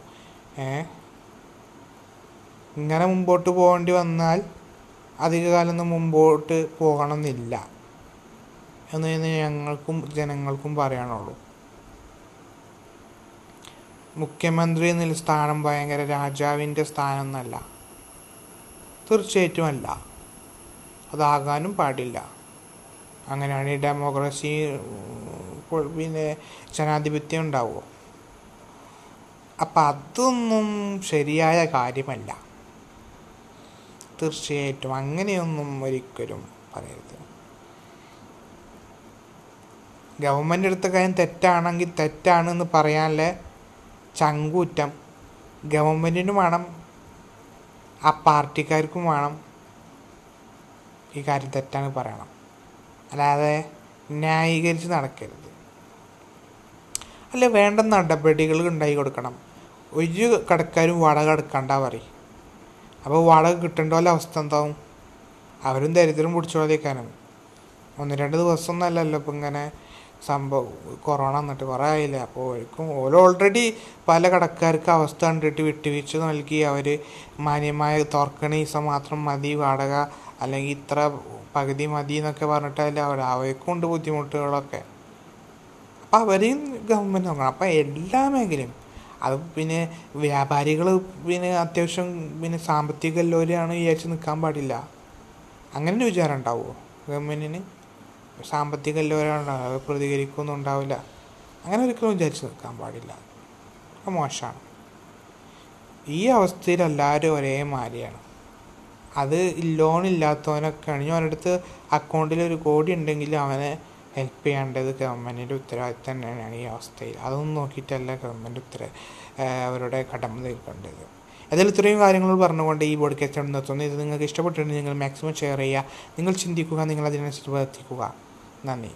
ഏ? ഇങ്ങനെ മുമ്പോട്ട് പോകേണ്ടി വന്നാൽ അധിക കാലമൊന്നും മുമ്പോട്ട് പോകണമെന്നില്ല എന്ന് ഞങ്ങൾക്കും ജനങ്ങൾക്കും പറയാനുള്ളൂ. മുഖ്യമന്ത്രി എന്ന സ്ഥാനം ഭയങ്കര രാജാവിന്റെ സ്ഥാനം എന്നല്ല തീർച്ചയായിട്ടും അല്ല. അതാകാനും പാടില്ല. അങ്ങനെയാണ് ഈ ഡെമോക്രസി പിന്നെ ജനാധിപത്യം ഉണ്ടാവുമോ അപ്പം അതൊന്നും ശരിയായ കാര്യമല്ല. തീർച്ചയായിട്ടും അങ്ങനെയൊന്നും ഒരിക്കലും പറയരുത്. ഗവൺമെന്റ് എടുത്ത കാര്യം തെറ്റാണെങ്കിൽ തെറ്റാണെന്ന് പറയാനുള്ള ചങ്കൂറ്റം ഗവൺമെന്റിനും വേണം ആ പാർട്ടിക്കാർക്കും വേണം ഈ കാര്യം തെറ്റാണ് പറയണം. അല്ലാതെ ന്യായീകരിച്ച് നടക്കരുത്. അല്ല വേണ്ട നടപടികൾ ഉണ്ടായി കൊടുക്കണം. ഒരു കടക്കാരും വാടക എടുക്കണ്ട പറയും. അപ്പോൾ വാടക കിട്ടേണ്ട പോലെ അവസ്ഥ എന്താവും? അവരും ദരിദ്രം പിടിച്ചോളേക്കാനും ഒന്ന് രണ്ട് ദിവസം ഒന്നല്ലല്ലോ ഇപ്പം ഇങ്ങനെ സംഭവം കൊറോണ എന്നിട്ട് കുറേ ആയില്ലേ? അപ്പോൾ ഒഴിക്കും ഓരോ ഓൾറെഡി പല കടക്കാർക്ക് അവസ്ഥ കണ്ടിട്ട് വിട്ടുവീഴ്ച നൽകി. അവർ മാന്യമായ തോർക്കണീസ മാത്രം മതി. വാടക അല്ലെങ്കിൽ ഇത്ര പകുതി മതി എന്നൊക്കെ പറഞ്ഞിട്ടല്ല അവർ അവർക്കും ബുദ്ധിമുട്ടുകളൊക്കെ. അപ്പം അവരെയും ഗവൺമെന്റ് നോക്കണം. അപ്പം എല്ലാ മേഖലയും. അത് പിന്നെ വ്യാപാരികൾ പിന്നെ അത്യാവശ്യം പിന്നെ സാമ്പത്തിക എല്ലാവരെയാണ് വിചാരിച്ച് നിൽക്കാൻ പാടില്ല. അങ്ങനെ ഒരു വിചാരം ഉണ്ടാവുമോ ഗവൺമെന്റിന് സാമ്പത്തിക എല്ലാവരാണ് അത് പ്രതികരിക്കൊന്നും ഉണ്ടാവില്ല. അങ്ങനെ ഒരിക്കലും വിചാരിച്ച് നിൽക്കാൻ പാടില്ല. മോശമാണ്. ഈ അവസ്ഥയിൽ എല്ലാവരും ഒരേ മാതിരിയാണ് അത് ലോൺ ഇല്ലാത്തവനൊക്കെ ആണെങ്കിൽ അവരുടെ അടുത്ത് അക്കൗണ്ടിൽ ഒരു കോടി ഉണ്ടെങ്കിൽ അവനെ ഹെൽപ്പ് ചെയ്യേണ്ടത് ഗവൺമെന്റിന്റെ ഉത്തരവാദിത്തം തന്നെയാണ് ഈ അവസ്ഥയിൽ. അതൊന്നും നോക്കിയിട്ടല്ല ഗവൺമെന്റ് ഉത്തര അവരുടെ കടമ തീർക്കേണ്ടത് അതിൽ ഇത്രയും കാര്യങ്ങൾ പറഞ്ഞുകൊണ്ട് ഈ ബോഡ്കാസ്റ്റ് നിർത്തുന്നു. ഇത് നിങ്ങൾക്ക് ഇഷ്ടപ്പെട്ടിട്ടുണ്ടെങ്കിൽ നിങ്ങൾ മാക്സിമം ഷെയർ ചെയ്യുക. നിങ്ങൾ ചിന്തിക്കുക നിങ്ങൾ അതിനനുസരിച്ച് പ്രവർത്തിക്കുക. നന്ദി.